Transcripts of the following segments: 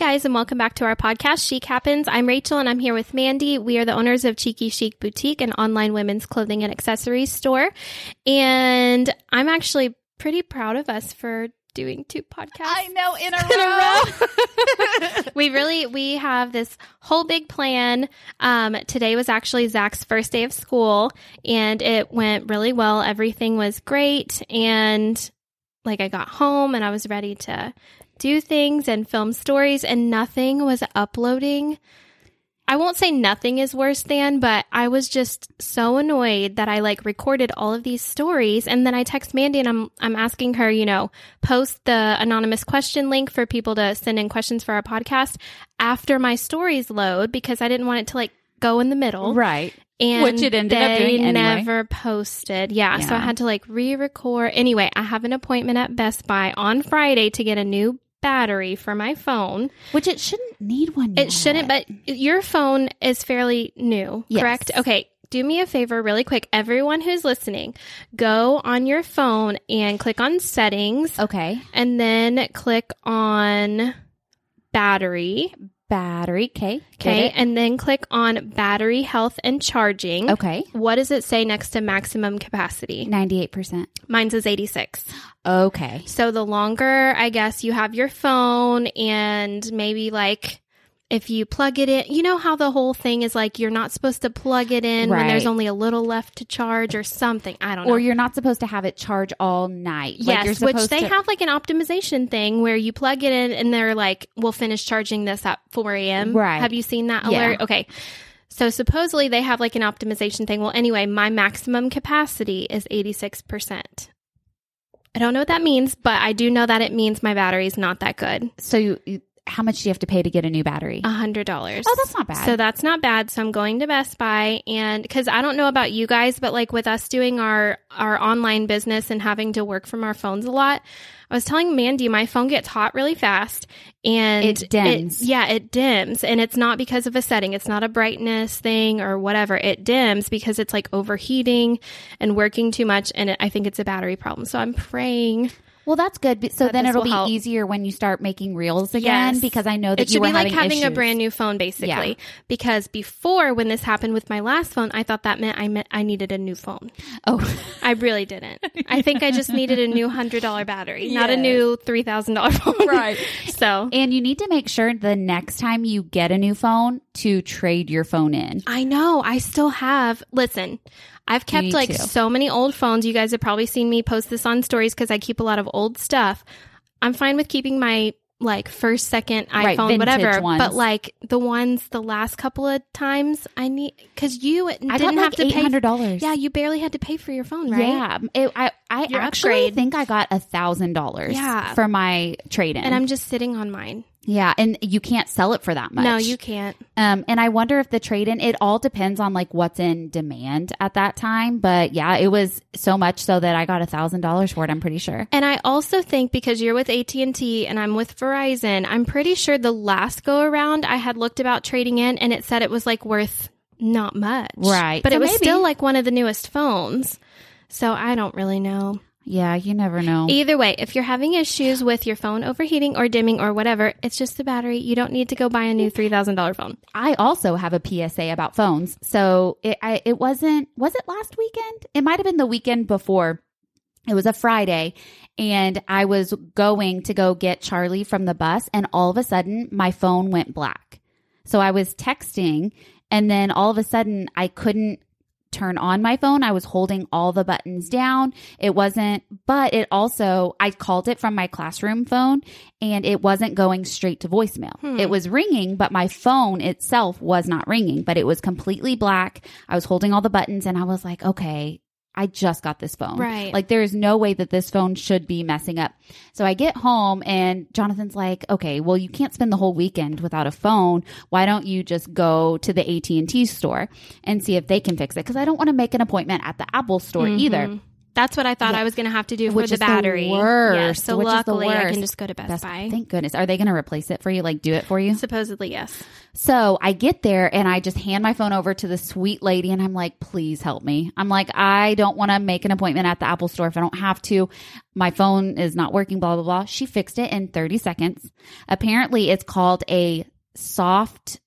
guys, and welcome back to our podcast, Chic Happens. I'm Rachel, and I'm here with Mandy. We are the owners of Cheeky Chic Boutique, an online women's clothing and accessories store. And I'm actually pretty proud of us for doing two podcasts. I know in a in a row. we really we have this whole big plan. Um, today was actually Zach's first day of school, and it went really well. Everything was great, and like I got home and I was ready to do things and film stories, and nothing was uploading. I won't say nothing is worse than, but I was just so annoyed that I like recorded all of these stories and then I text Mandy and I'm I'm asking her, you know, post the anonymous question link for people to send in questions for our podcast after my stories load because I didn't want it to like go in the middle. Right. And Which it ended up doing anyway. never posted. Yeah, So I had to like re record. Anyway, I have an appointment at Best Buy on Friday to get a new battery for my phone. Which it shouldn't need one. It shouldn't, but your phone is fairly new, Yes. correct? Okay. Do me a favor really quick. Everyone who's listening, go on your phone and click on settings okay. and then click on battery. Battery. Okay. Okay. And then click on battery health and charging. Okay. What does it say next to maximum capacity? Ninety-eight percent. Mine says 86. Okay. So the longer, I guess, you have your phone and maybe like if you plug it in, you know how the whole thing is like you're not supposed to plug it in when there's only a little left to charge or something. I don't know. Or you're not supposed to have it charge all night. Like, you're Yes, which they to- have like an optimization thing where you plug it in and they're like, we'll finish charging this at 4 a.m. Right. Have you seen that Yeah. alert? Okay. So supposedly they have like an optimization thing. Well, anyway, my maximum capacity is 86%. I don't know what that means, but I do know that it means my battery is not that good. So you, you- how much do you have to pay to get a new battery? A hundred dollars. oh, that's not bad. So that's not bad. So I'm going to Best Buy and because I don't know about you guys, but like with us doing our our online business and having to work from our phones a lot, I was telling Mandy my phone gets hot really fast and It dims. yeah, it dims, and it's not because of a setting. It's not a brightness thing or whatever. It dims because it's like overheating and working too much, and it, I think it's a battery problem. So I'm praying. Well, that's good. So That then it'll be help. easier when you start making reels again Yes. because I know that It should be like having having a brand new phone, basically. Yeah. Because before, when this happened with my last phone, I thought that meant I meant I needed a new phone. Oh, I really didn't. I think I just needed a new hundred dollar battery, not a new three thousand dollar phone. Right. So and you need to make sure the next time you get a new phone to trade your phone in. I know I still have. Listen, I've kept like to. so many old phones. You guys have probably seen me post this on stories because I keep a lot of old stuff. I'm fine with keeping my like first, second iPhone, vintage whatever. ones. But like the ones the last couple of times, I need because you I didn't got have like to pay. hundred dollars. Yeah, you barely had to pay for your phone, right? Yeah, it, I I Your actually upgrade. think I got a thousand dollars. Yeah. for my trade in. And I'm just sitting on mine. Yeah, and you can't sell it for that much. No, you can't. Um, and I wonder if the trade in. It all depends on like what's in demand at that time. But yeah, it was so much so that I got a thousand dollars for it. I'm pretty sure. And I also think because you're with AT&T and I'm with Verizon, I'm pretty sure the last go around I had looked about trading in and it said it was like worth not much. Right. But So it was maybe. still like one of the newest phones. So I don't really know. Yeah, you never know. Either way, if you're having issues with your phone overheating or dimming or whatever, it's just the battery. You don't need to go buy a new $3,000 phone. I also have a PSA about phones. So it I, it wasn't was it last weekend? It might have been the weekend before. It was a Friday and I was going to go get Charlie from the bus and all of a sudden my phone went black. So I was texting and then all of a sudden I couldn't turn on my phone. I was holding all the buttons down. It wasn't, but it also, I called it from my classroom phone and it wasn't going straight to voicemail. Hmm. It was ringing, but my phone itself was not ringing, but it was completely black. I was holding all the buttons and I was like, okay, I just got this phone. Right. Like there is no way that this phone should be messing up. So I get home and Jonathan's like, okay, well you can't spend the whole weekend without a phone. Why don't you just go to the AT&T store and see if they can fix it? Cause I don't want to make an appointment at the Apple store mm-hmm. either. That's what I thought Yeah. I was going to have to do for Which the is the battery. worst, Yes, so which the luckily I can just go to Best Best- Buy. thank goodness. Are they going to replace it for you? Like do it for you? Supposedly, yes. So I get there and I just hand my phone over to the sweet lady and I'm like, please help me. I'm like, I don't want to make an appointment at the Apple store if I don't have to. My phone is not working, blah, blah, blah. She fixed it in 30 seconds. Apparently, it's called a soft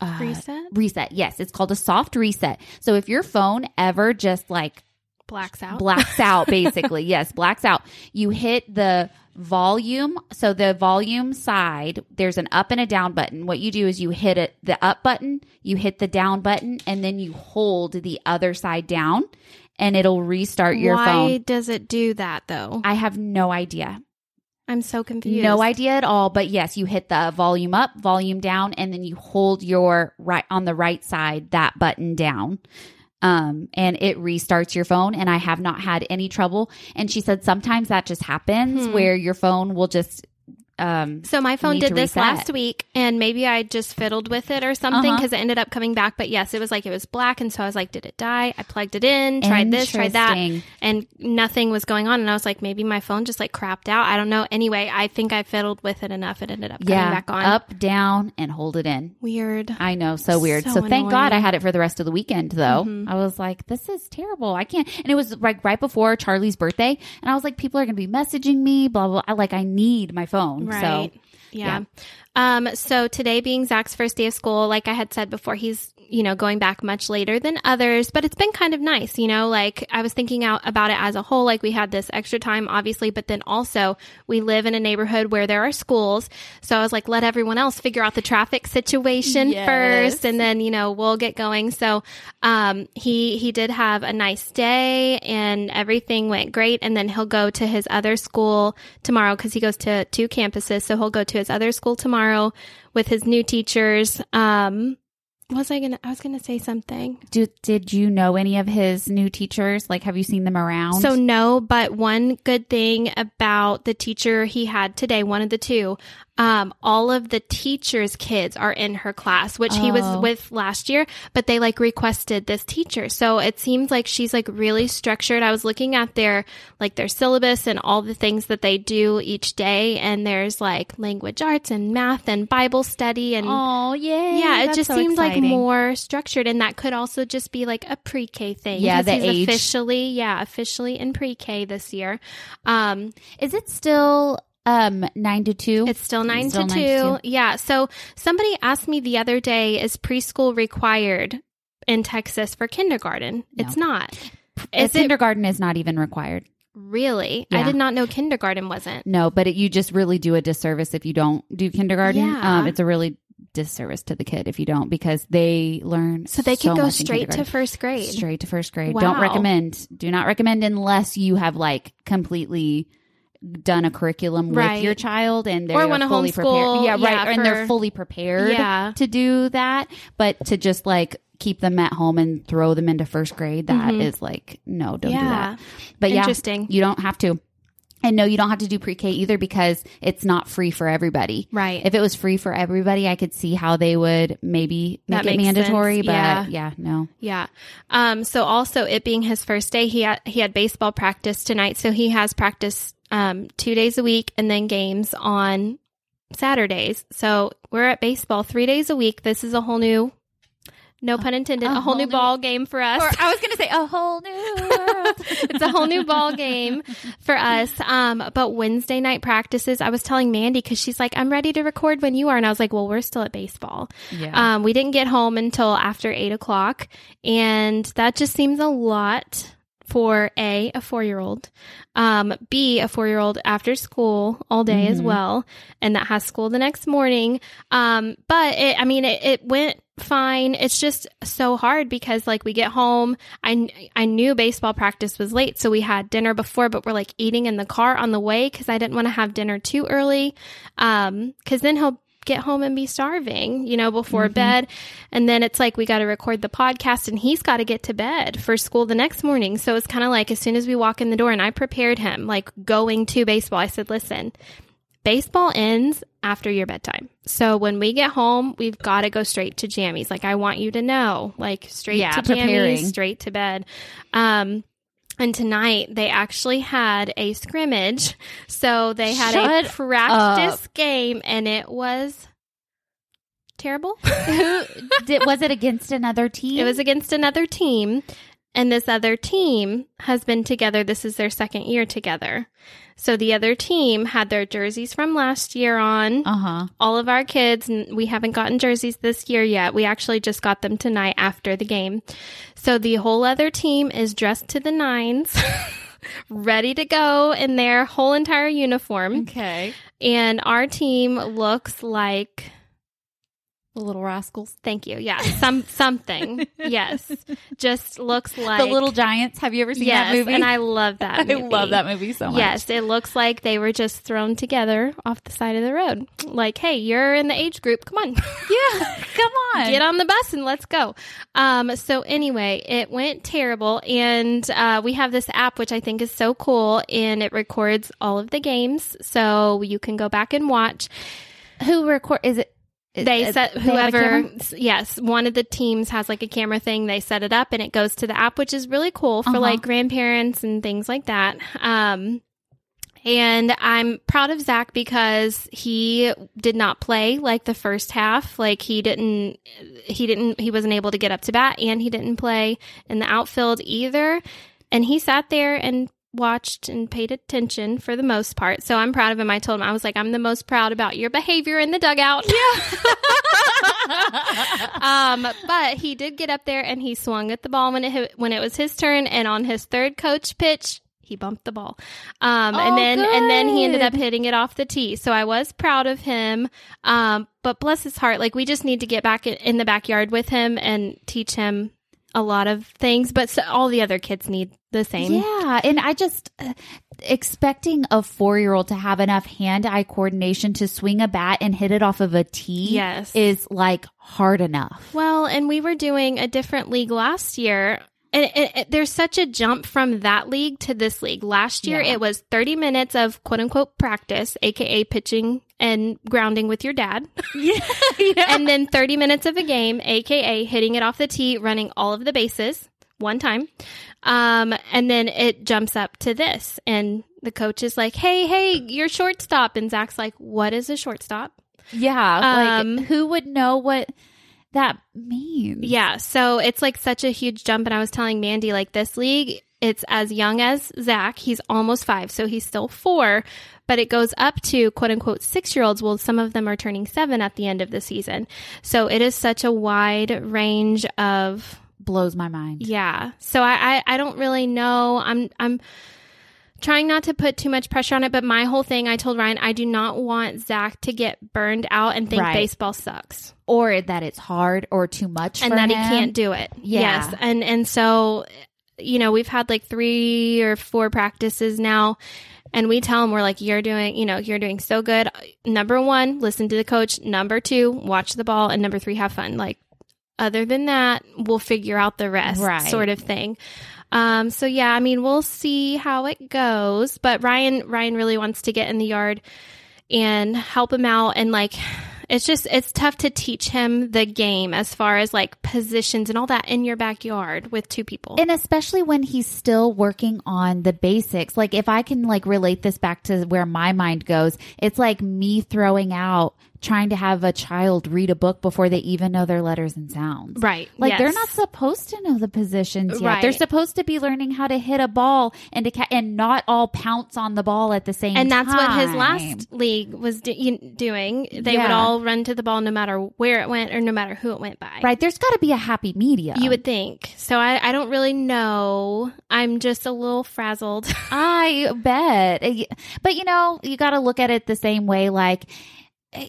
uh, Reset reset. Yes, it's called a soft reset. So if your phone ever just like blacks out. blacks out basically yes blacks out you hit the volume so the volume side there's an up and a down button what you do is you hit it the up button you hit the down button and then you hold the other side down and it'll restart your Why phone Why does it do that though? i have no idea I'm so confused. no idea at all but yes you hit the volume up volume down and then you hold your right on the right side that button down um and it restarts your phone and i have not had any trouble and she said sometimes that just happens Hmm. where your phone will just um So my phone did this reset. last week, and maybe I just fiddled with it or something Uh-huh. because it ended up coming back. But yes, it was like it was black, and so I was like, "Did it die?" I plugged it in, tried this, tried that, and nothing was going on. And I was like, maybe my phone just like crapped out. I don't know. Anyway, I think I fiddled with it enough. It ended up coming yeah back on. up down and hold it in Weird. I know, so weird. So, So thank God I had it for the rest of the weekend, though. Mhm. I was like, this is terrible. I can't. And it was like right before Charlie's birthday, and I was like, people are going to be messaging me, blah blah. I like, I need my phone. Right. So yeah. Um, so today being Zach's first day of school, like I had said before, he's, you know, going back much later than others, but it's been kind of nice, you know, like I was thinking out about it as a whole, like we had this extra time, obviously, but then also we live in a neighborhood where there are schools. So I was like, let everyone else figure out the traffic situation Yes. first and then, you know, we'll get going. So, um, he, he did have a nice day and everything went great. And then he'll go to his other school tomorrow because he goes to two campuses. So he'll go to his other school tomorrow with his new teachers. Um, was I gonna? I was gonna say something. do, did you know any of his new teachers? Like, have you seen them around? So no, but one good thing about the teacher he had today, one of the two, um, all of the teacher's kids are in her class, which he was Oh. with last year, but they like requested this teacher. So it seems like she's like really structured. I was looking at their like their syllabus and all the things that they do each day, and there's like language arts and math and Bible study and oh yeah, yeah, it just seems like more structured, and that could also just be like a pre-K thing. Yeah, the he's age. officially, yeah, officially in pre-K this year. Um, Is it still um nine to two? it's still nine Still to nine two. to Yeah. So somebody asked me the other day, is preschool required in Texas for kindergarten? No. It's not. Uh, Is kindergarten is not even required. really? I did not know kindergarten wasn't. No, but it, you just really do a disservice if you don't do kindergarten. Yeah. Um, it's a really disservice to the kid if you don't because they learn So they can go straight to first grade. straight to first grade. Wow. Don't recommend. Do not recommend unless you have like completely done a curriculum Right. with your child and they're fully homeschool, prepared. Yeah, yeah, right. and they're fully prepared Yeah. to do that. But to just like keep them at home and throw them into first grade, that is Mhm. like no, don't do that. But yeah, Interesting. you don't have to. And no, you don't have to do pre-K either because it's not free for everybody. Right. If it was free for everybody, I could see how they would maybe make That it mandatory. sense. But Yeah. yeah, no. Yeah. Um, so also it being his first day, he had, he had baseball practice tonight. So he has practice, um, two days a week and then games on Saturdays. So we're at baseball three days a week. This is a whole new, no pun intended, a a, whole, whole new new- ball game for us. Or I was gonna say a whole new it's a whole new ball game for us. Um, but Wednesday night practices, I was telling Mandy because she's like, I'm ready to record when you are. And I was like, well, we're still at baseball. yeah. Um, we didn't get home until after eight o'clock, and that just seems a lot for a a four year old, um, b a four year old after school all day as Mhm. well, and that has school the next morning. Um, but it, I mean, it, it went fine. It's just so hard because like we get home, I I knew baseball practice was late, so we had dinner before, but we're like eating in the car on the way because I didn't want to have dinner too early, um, because then he'll get home and be starving, you know, before Mhm. bed. And then it's like we got to record the podcast and he's got to get to bed for school the next morning. So it's kind of like as soon as we walk in the door and I prepared him like going to baseball, I said, listen, baseball ends after your bedtime. So when we get home, we've got to go straight to jammies. Like I want you to know, like straight Yeah, to preparing. jammies, straight to bed. Um, And tonight they actually had a scrimmage. So they had Shut a practice game and it was terrible. Who did? Was it against another team? It was against another team, and this other team has been together. This is their second year together. So the other team had their jerseys from last year on. Uh huh. All of our kids, we haven't gotten jerseys this year yet. We actually just got them tonight after the game. So the whole other team is dressed to the nines. Ready to go in their whole entire uniform. Okay. And our team looks like The little rascals. Thank you. Yeah, some something. yes, just looks like the Little Giants. Have you ever seen yes, that movie? and I love that. I Movie. love that movie so much. Yes, it looks like they were just thrown together off the side of the road. Like, hey, you're in the age group. Come on, Yeah. Come on. get on the bus and let's go. Um, so anyway, it went terrible, and uh, we have this app which I think is so cool, and it records all of the games, so you can go back and watch. Who record? Is it? They set they whoever camera? yes one of the teams has like a camera thing they set it up and it goes to the app which is really cool for Uh-huh. like grandparents and things like that um and I'm proud of Zach because he did not play like the first half. Like he didn't, he didn't, he wasn't able to get up to bat and he didn't play in the outfield either. And he sat there and watched and paid attention for the most part. So I'm proud of him. I told him, I was like, I'm the most proud about your behavior in the dugout. Yeah. um, but he did get up there and he swung at the ball when it when it was his turn. And on his third coach pitch, he bumped the ball. Um, Oh, and then and then he ended up hitting it off the tee. So I was proud of him. Um, but bless his heart, like we just need to get back in the backyard with him and teach him a lot of things. But so, all the other kids need the same. Yeah, and I just uh, expecting a four year old to have enough hand eye coordination to swing a bat and hit it off of a tee. Yes. is like hard enough. Well, and we were doing a different league last year. And it, it, there's such a jump from that league to this league. Last year, Yeah. it was 30 minutes of quote unquote practice, aka pitching and grounding with your dad. Yeah, yeah. and then 30 minutes of a game, aka hitting it off the tee, running all of the bases one time. Um, and then it jumps up to this. And the coach is like, hey, hey, you're shortstop. And Zach's like, what is a shortstop? yeah. Um, like, who would know what that means? Yeah, so it's like such a huge jump. And I was telling Mandy, like this league, it's as young as Zach. He's almost five, so he's still four, but it goes up to quote unquote six year olds. Well, some of them are turning seven at the end of the season. So it is such a wide range of blows my mind. yeah. So I, I, I don't really know. I'm I'm trying not to put too much pressure on it, but my whole thing I told Ryan, I do not want Zach to get burned out and think Right. baseball sucks Or that it's hard or too much, and that he can't do it. Yeah. Yes. And and so you know, we've had like 3 or 4 practices now and we tell him we're like you're doing, you know, you're doing so good. Number 1, listen to the coach. Number 2, watch the ball and number 3, have fun. Like other than that, we'll figure out the rest Right. sort of thing. Um so yeah, I mean, we'll see how it goes, but Ryan Ryan really wants to get in the yard and help him out and like it's just it's tough to teach him the game as far as like positions and all that in your backyard with two people. And especially when he's still working on the basics. Like if I can like relate this back to where my mind goes, it's like me throwing out trying to have a child read a book before they even know their letters and sounds. right. Like yes. they're not supposed to know the positions yet. Right. They're supposed to be learning how to hit a ball and to ca- and not all pounce on the ball at the same and time. And that's what his last league was do- doing. They would all run to the ball no matter where it went or no matter who it went by. right. There's got to be a happy medium. You would think. So I, I don't really know. I'm just a little frazzled. I bet. But you know, you got to look at it the same way. Like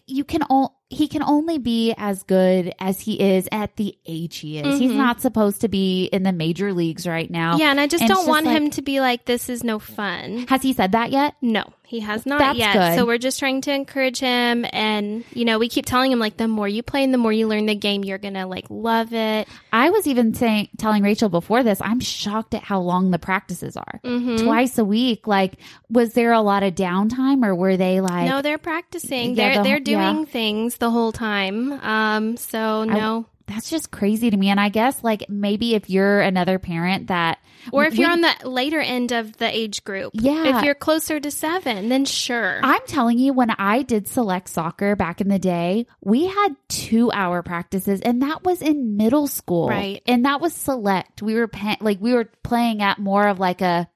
you can all he can only be as good as he is at the age he is. He's Mhm. not supposed to be in the major leagues right now. yeah, and I just And don't want like- him to be like, this is no fun. Has he said that yet? No, he has not That's yet. good. So we're just trying to encourage him. And, you know, we keep telling him, like, the more you play and the more you learn the game, you're going to, like, love it. I was even saying telling Rachel before this, I'm shocked at how long the practices are. Mhm. Twice a week. Like was there a lot of downtime or were they like no, they're practicing. Yeah, they're the they're whole- yeah. doing things the whole time. Um, so no. That's just crazy to me. And I guess like maybe if you're another parent that, Or if we- you're on the later end of the age group. Yeah. If you're closer to seven, then sure. I'm telling you, when I did select soccer back in the day, we had two hour practices, and that was in middle school. Right. And that was select. We were pa- like, we were playing at more of like a,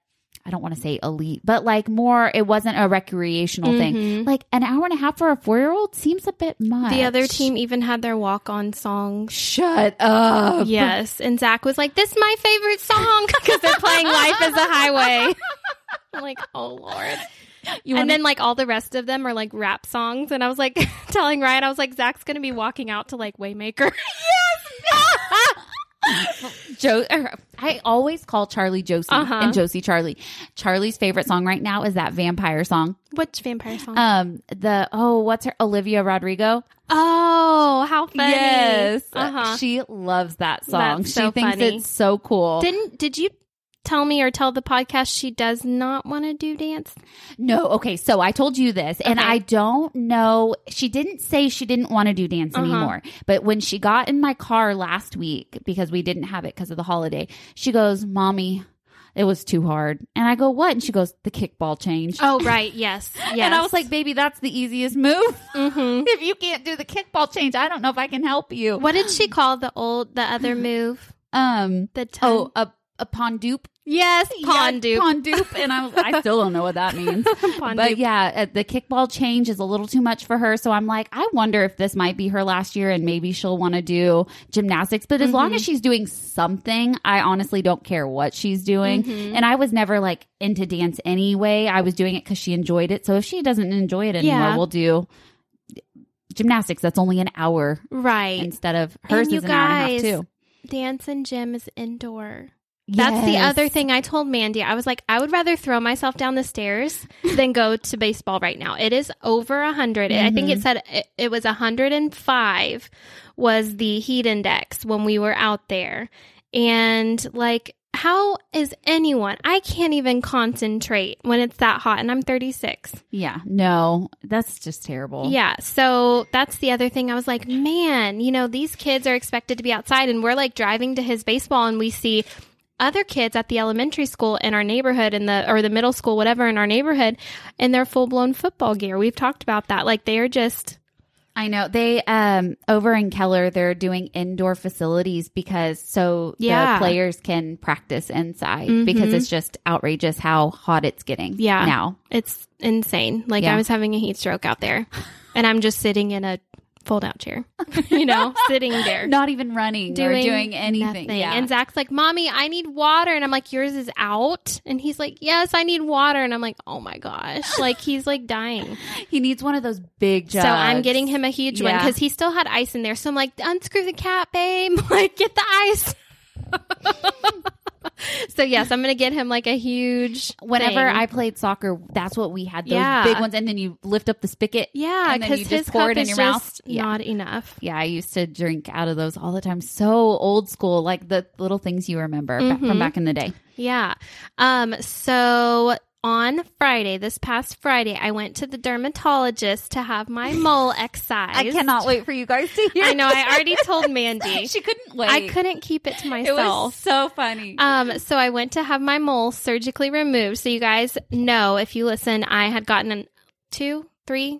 I don't want to say elite, but like more, it wasn't a recreational thing. Mhm. Like an hour and a half for a four year old seems a bit much. the other team even had their walk on song. Shut up. Yes. And Zach was like, This is my favorite song because they're playing Life is a Highway. I'm like, Oh Lord. You and wanna- then like all the rest of them are like rap songs. And I was like telling Ryan, I was like, Zach's gonna be walking out to like Waymaker. Joe, er, I always call Charlie Josie Uh-huh. and Josie Charlie. Charlie's favorite song right now is that vampire song. Which vampire song? Um, the oh, what's her Olivia Rodrigo? oh, how funny. Uh-huh. she loves that song. That's she so thinks funny. it's so cool. Didn't did you tell me or tell the podcast she does not want to do dance? no, okay, so I told you this, and Okay. I don't know. She didn't say she didn't want to do dance Uh-huh. anymore, but when she got in my car last week because we didn't have it because of the holiday, she goes, "Mommy." It was too hard. And I go, what? And she goes, the kickball change. Oh, right. Yes. Yes. And I was like, baby, that's the easiest move. hmm if you can't do the kickball change, I don't know if I can help you. what did she call the old the other move? Um, The ton- oh, a, a pondupe. Yes, pondupe. Yeah, pondupe. And I, I still don't know what that means. But yeah, uh, the kickball change is a little too much for her. So I'm like, I wonder if this might be her last year and maybe she'll want to do gymnastics. But as long Mm-hmm. as she's doing something, I honestly don't care what she's doing. Mhm. And I was never like into dance anyway. I was doing it because she enjoyed it. So if she doesn't enjoy it anymore, Yeah. we'll do gymnastics. That's only an hour right. instead of hers And you is an hour and a half too. Dance and gym is indoor. That's the other thing I told Mandy. I was like, I would rather throw myself down the stairs than go to baseball right now. It is over a 100 I think it Mm-hmm. said it, it was hundred and five was the heat index when we were out there, and like. How is anyone? I can't even concentrate when it's that hot, and I'm 36. Yeah, no, that's just terrible. Yeah. So that's the other thing. I was like, man, you know, these kids are expected to be outside, and we're like driving to his baseball, and we see other kids at the elementary school in our neighborhood in the or the middle school whatever in our neighborhood in their full-blown football gear we've talked about that like they are just I know they um over in Keller they're doing indoor facilities because so Yeah. the players can practice inside Mhm. because it's just outrageous how hot it's getting. Yeah. now it's insane like Yeah. i was having a heat stroke out there and i'm just sitting in a fold-out chair you know sitting there not even running or doing anything. nothing. Yeah, And Zach's like, Mommy, I need water. And I'm like, Yours is out. And he's like, Yes, I need water. And I'm like, Oh my gosh. Like, he's like dying. he needs one of those big jugs. So I'm getting him a huge one because he still had ice in there. So I'm like, Unscrew the cap, babe. Like, get the ice. so, yes, I'm going to get him like a huge. Whenever thing. I played soccer, that's what we had those Yeah. big ones, and then you lift up the spigot. Yeah, because his just pour cup it in is your just mouth. Yeah. not enough. Yeah, I used to drink out of those all the time. So old school, like the little things you remember ba- Mhm. from back in the day. Yeah. Um, so on Friday, this past Friday, I went to the dermatologist to have my mole excised. I cannot wait for you guys to hear. I know. I already told Mandy. she couldn't wait. I couldn't keep it to It myself. was so funny. Um, so I went to have my mole surgically removed. So you guys know if you listen, I had gotten an, two, three,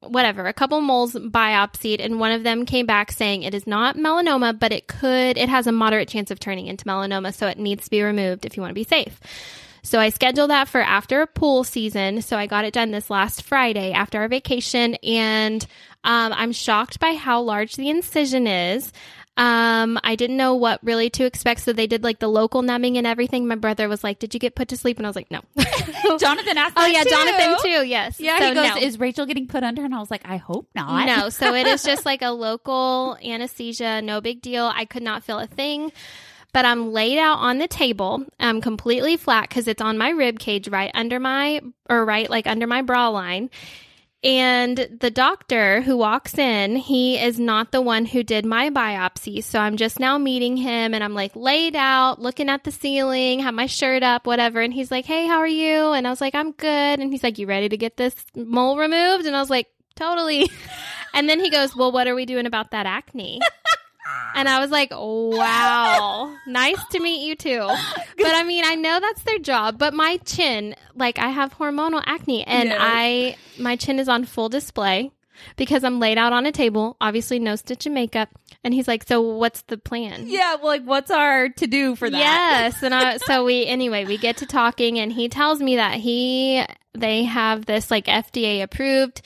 whatever, a couple moles biopsied, and one of them came back saying it is not melanoma, but it could, it has a moderate chance of turning into melanoma, so it needs to be removed if you want to be safe. So I scheduled that for after pool season. So I got it done this last Friday after our vacation, and um, I'm shocked by how large the incision is. Um, I didn't know what really to expect, so they did like the local numbing and everything. My brother was like, "Did you get put to sleep?" And I was like, "No." Jonathan asked. oh yeah, too. Jonathan too. Yes. Yeah, So he goes, no. "Is Rachel getting put under?" And I was like, "I hope not." No, so it is just like a local anesthesia, no big deal. I could not feel a thing. But I'm laid out on the table. I'm completely flat because it's on my rib cage, right under my, or right like under my bra line. And the doctor who walks in, he is not the one who did my biopsy. So I'm just now meeting him and I'm like laid out, looking at the ceiling, have my shirt up, whatever. And he's like, Hey, how are you? And I was like, I'm good. And he's like, You ready to get this mole removed? And I was like, Totally. And then he goes, Well, what are we doing about that acne? And I was like, wow, nice to meet you too. But I mean, I know that's their job, but my chin, like I have hormonal acne and Yes. I, my chin is on full display because I'm laid out on a table, obviously no stitch and makeup. And he's like, so what's the plan? Yeah, well, like what's our to do for that? Yes, and I, so we anyway we get to talking, and he tells me that he they have this like FDA approved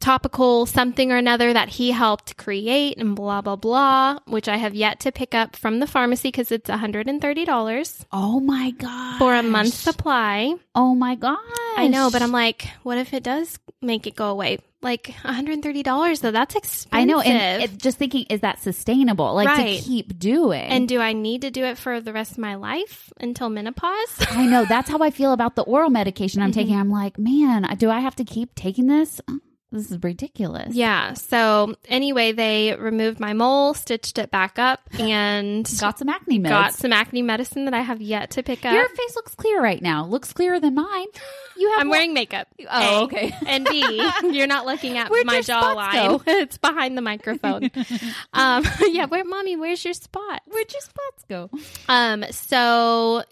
topical something or another that he helped create and blah blah blah, which I have yet to pick up from the pharmacy because it's hundred and thirty dollars Oh my god. for a month's supply. Oh my god. I know, but I'm like, what if it does make it go away? Like $130 though, that's expensive. I know, and just thinking, is that sustainable? Like Right. to keep doing. and do I need to do it for the rest of my life until menopause? I know that's how I feel about the oral medication I'm mm-hmm. taking. I'm like, man, do I have to keep taking this? Uh, This is ridiculous. Yeah. So anyway, they removed my mole, stitched it back up, and Got some acne meds. got some acne medicine that I have yet to pick up. Your face looks clear right now. Looks clearer than mine. You have I'm one- wearing makeup. Oh, A. okay. And B, you're not looking at Where'd my jawline. it's behind the microphone. um, yeah. Where, mommy? Where's your spot? Where'd your spots go? Um. So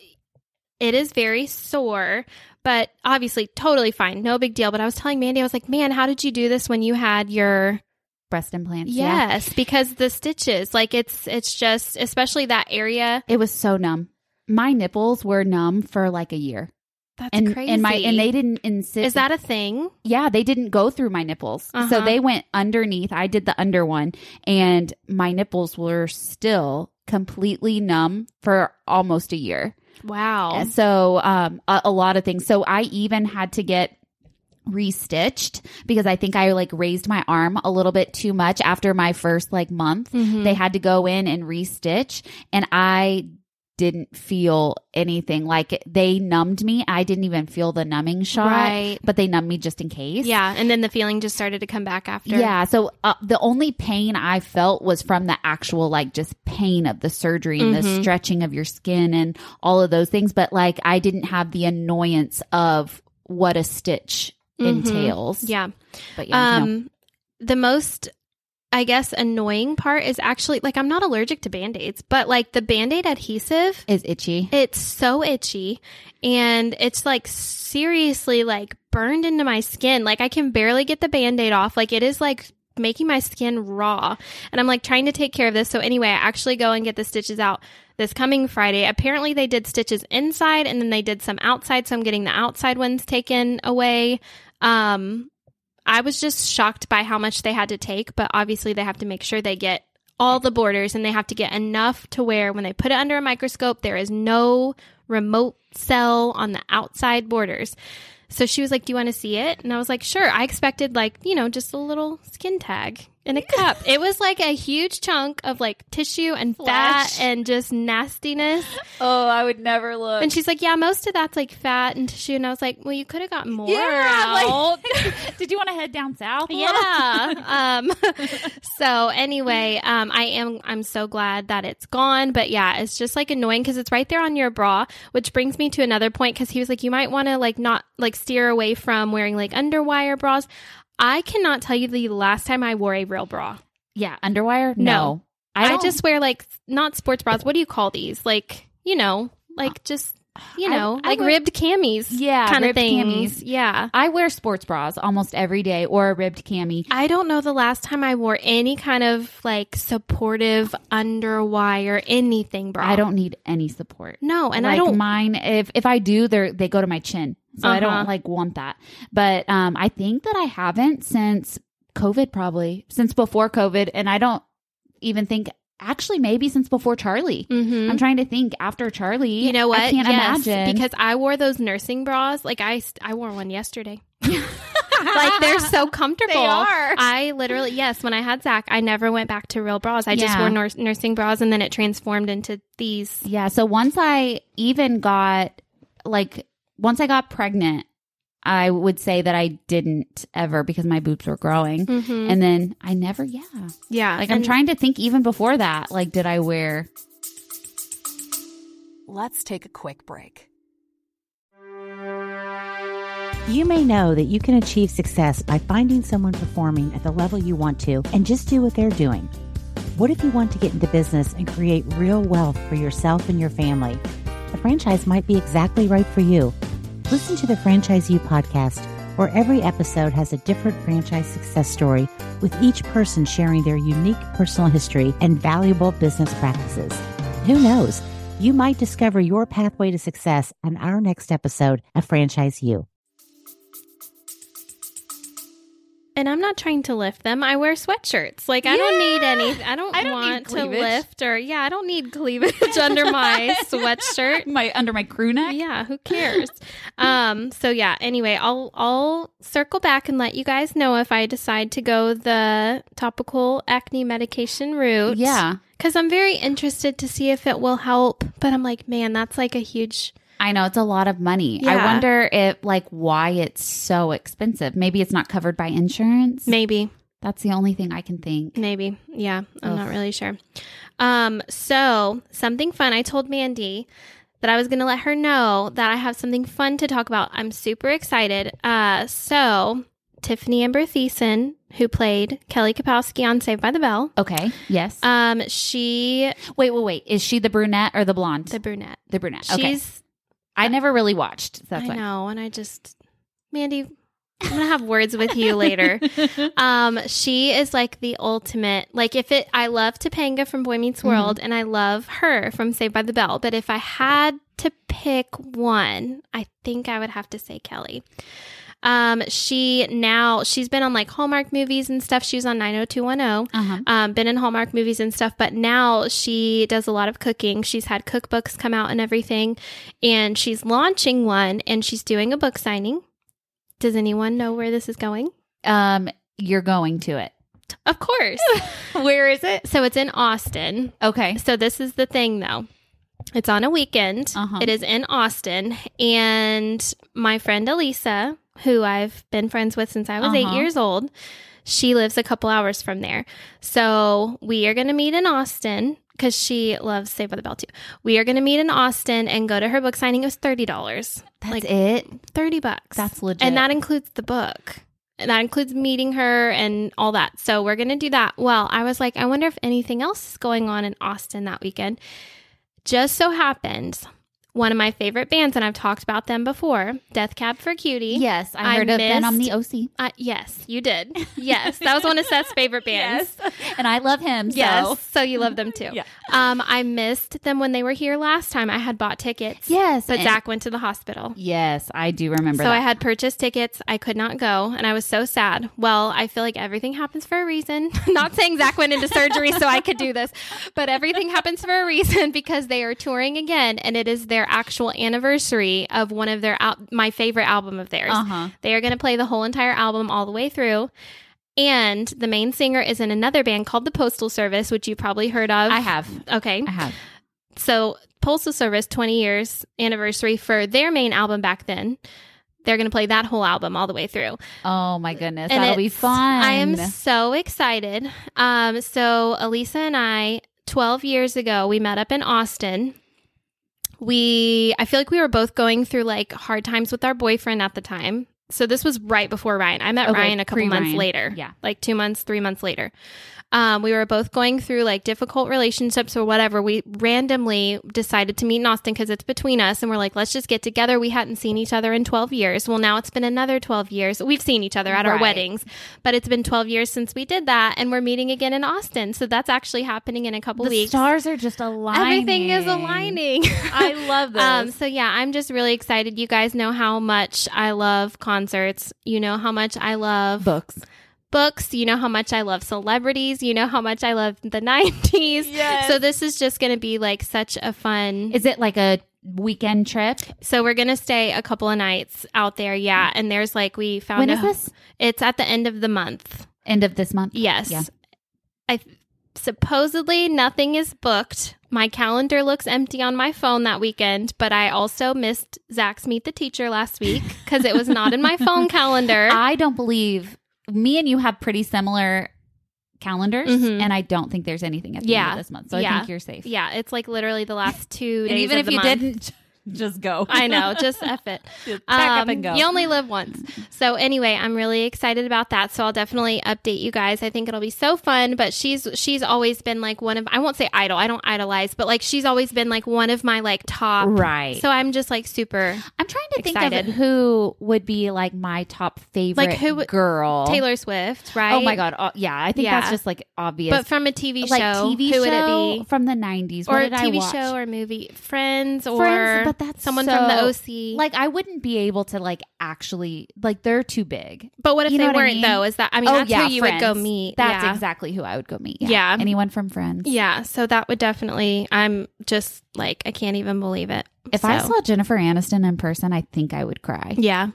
it is very sore, but obviously totally fine. No big deal. But I was telling Mandy, I was like, man, how did you do this when you had your Breast implants. Yeah. Yes, because the stitches, like it's it's just especially that area. It was so numb. My nipples were numb for like a year. That's And crazy. and my and they didn't insist is that a thing? Yeah, they didn't go through my nipples. So Uh-huh. they went underneath. I did the under one and my nipples were still completely numb for almost a year. Wow. So um a, a lot of things. So I even had to get restitched because I think I like raised my arm a little bit too much after my first like month. Mhm. They had to go in and restitch and I didn't feel anything like they numbed me. I didn't even feel the numbing shot, Right. but they numbed me just in case. Yeah, and then the feeling just started to come back after. Yeah. So uh, the only pain I felt was from the actual, like, just pain of the surgery and the Mhm. stretching of your skin and all of those things. But, like, I didn't have the annoyance of what a stitch Mhm. entails. Yeah. But yeah. no. Um the most I guess annoying part is actually like I'm not allergic to band-aids, but like the band-aid adhesive is itchy. It's so itchy and it's like seriously like burned into my skin. Like I can barely get the band-aid off. Like it is like making my skin raw. And I'm like trying to take care of this. So anyway, I actually go and get the stitches out this coming Friday. Apparently they did stitches inside and then they did some outside. So I'm getting the outside ones taken away. Um I was just shocked by how much they had to take, but obviously they have to make sure they get all the borders and they have to get enough to where when they put it under a microscope, there is no remote cell on the outside borders. So she was like, Do you want to see it? And I was like, Sure. I expected, like, you know, just a little skin tag in a cup. It was like a huge chunk of like tissue and fat and just nastiness. Oh, I would never look. And she's like, Yeah, most of that's like fat and tissue. And I was like, Well, you could have gotten more yeah. out. Like, did you want to head down south? yeah. um, so anyway, um, I am I'm so glad that it's gone. But yeah, it's just like annoying because it's right there on your bra, which brings me to another point because he was like, you might want to like not like steer away from wearing like underwire bras. I cannot tell you the last time I wore a real bra. Yeah. Underwire? No. No. I, don't- just wear like not sports bras. What do you call these? Like you know, like uh, just you know, I like would- ribbed camis. Yeah, kind of thing. camis. Yeah. I wear sports bras almost every day or a ribbed cami. I don't know the last time I wore any kind of like supportive underwire anything bra. I don't need any support. No, and like I don't. mine. If if I do, they they go to my chin, so I Uh-huh. don't like want that. But um, I think that I haven't since COVID, probably since before COVID, and I don't even think actually maybe since before Charlie. Mhm. I'm trying to think after Charlie. You know what? I can't yes, imagine because I wore those nursing bras. Like I, I wore one yesterday. like they're so comfortable. They are. I literally, yes. When I had Zach, I never went back to real bras. I just wore nurs- nursing bras, and then it transformed into these. Yeah. So once I even got like once I got pregnant, I would say that I didn't ever because my boobs were growing. Mhm. And then I never, yeah. yeah, Like I'm trying to think even before that, like did I wear Let's take a quick break. You may know that you can achieve success by finding someone performing at the level you want to and just do what they're doing. What if you want to get into business and create real wealth for yourself and your family? A franchise might be exactly right for you. Listen to the Franchise You podcast, where every episode has a different franchise success story, with each person sharing their unique personal history and valuable business practices. Who knows? You might discover your pathway to success on our next episode of Franchise You. And I'm not trying to lift them. I wear sweatshirts. Like I don't need any. I don't, I don't want to lift or yeah. I don't need cleavage under my sweatshirt. My under my crew neck. Yeah, who cares? um. So yeah. Anyway, I'll I'll circle back and let you guys know if I decide to go the topical acne medication route. Yeah. because I'm very interested to see if it will help. But I'm like, man, that's like a huge. I know it's a lot of money. I wonder if like why it's so expensive. Maybe it's not covered by insurance. Maybe That's the only thing I can think. Maybe. Yeah. I'm Ugh. not really sure. Um, so something fun. I told Mandy that I was going to let her know that I have something fun to talk about. I'm super excited. Uh, so Tiffani Amber Thiessen, who played Kelly Kapowski on Saved by the Bell, Okay. Yes. um, she, wait, wait, wait. Is she the brunette or the blonde? the brunette. The, brunette, brunette. Okay. she's, I never really watched. That's I why. know. And I just, Mandy, I'm going to have words with you later. Um, she is like the ultimate. Like if it, I love Topanga from Boy Meets World, and I love her from Saved by the Bell. But if I had to pick one, I think I would have to say Kelly. Um, she now she's been on like Hallmark movies and stuff. She was on 90210. Uh-huh. Um, been in Hallmark movies and stuff, but now she does a lot of cooking. She's had cookbooks come out and everything, and she's launching one, and she's doing a book signing. Does anyone know where this is going? Um, you're going to it. Of course. Where is it? so it's in Austin. Okay. So this is the thing though. It's on a weekend. Uh-huh. It is in Austin. And my friend Elisa, who I've been friends with since I was eight Uh-huh. years old, she lives a couple hours from there. So we are going to meet in Austin because she loves Saved by the Bell too. We are going to meet in Austin and go to her book signing. It was $30. That's like it. 30 bucks. That's legit. And that includes the book. And that includes meeting her and all that. So we're going to do that. Well, I was like, I wonder if anything else is going on in Austin that weekend. Just so happens, one of my favorite bands, and I've talked about them before, Death Cab for Cutie. Yes, I I heard of them on missed- the OC. Uh, yes, you did. Yes, that was one of Seth's favorite bands. and I love him. So. Yes, so you love them too. Yeah. Um, I missed them when they were here last time. I had bought tickets. Yes, but Zach went to the hospital. Yes, I do remember So that. I had purchased tickets. I could not go, and I was so sad. Well, I feel like everything happens for a reason. not saying Zach went into surgery so I could do this, but everything happens for a reason because they are touring again, and it is their actual anniversary of one of their al- my favorite album of theirs. Uh-huh. They are going to play the whole entire album all the way through. And the main singer is in another band called the Postal Service, which you probably heard of. I have. Okay. I have. So Postal Service 20 years anniversary for their main album back then. They're going to play that whole album all the way through. Oh my goodness, And that'll be fun. I am so excited. Um, so Elisa and I, 12 years ago, we met up in Austin. We, I feel like we were both going through like hard times with our boyfriend at the time. So this was right before Ryan. I met Okay, Ryan a couple months pre-Ryan. later. Yeah. Like two months, three months later. Um, we were both going through like difficult relationships or whatever. We randomly decided to meet in Austin because it's between us, and we're like, let's just get together. We hadn't seen each other in 12 years. Well, now it's been another 12 years. We've seen each other at our weddings, but it's been 12 years since we did that, and we're meeting again in Austin. So that's actually happening in a couple the weeks. stars are just aligning. Everything is aligning. I love this. Um, so yeah, I'm just really excited. You guys know how much I love concerts. You know how much I love books. books. You know how much I love celebrities. You know how much I love the 90s. Yes. So this is just going to be like such a fun. Is it like a weekend trip? so we're going to stay a couple of nights out there. Yeah. And there's like, we found When a- is this? It's at the end of the month. End of this month. Yes. Yeah. I supposedly nothing is booked. My calendar looks empty on my phone that weekend, but I also missed Zach's Meet the Teacher last week because it was not in my phone calendar. I don't believe me and you have pretty similar calendars, Mhm. and I don't think there's anything at the Yeah. end of this month. So I Yeah. think you're safe. yeah, it's like literally the last two days. And even if you month. didn't, just go. I know, just F it. Just pack up and um, go. You only live once. So anyway, I'm really excited about that. So I'll definitely update you guys. I think it'll be so fun. But she's she's always been like one of I won't say idol. I don't idolize, but like she's always been like one of my like top. Right. So I'm just like super I'm trying to think Excited. of who would be like my top favorite Like, who would- girl. Taylor Swift, right? Oh my god. Oh, yeah, I think Yeah. that's just like obvious. But from a TV like show, TV who show would it be? from the 90s. Or What a did I TV watch? show or movie, Friends, or Friends, but that's someone from the OC. Like I wouldn't be able to like actually like they're too big. but what if you they what I weren't mean? though? Is that I mean oh that's yeah, who you would go meet? That's yeah. exactly who I would go meet. Yeah. Anyone from Friends. Yeah, so that would definitely. I'm just like I can't even believe it. If I saw Jennifer Aniston in person, I think I would cry. yeah,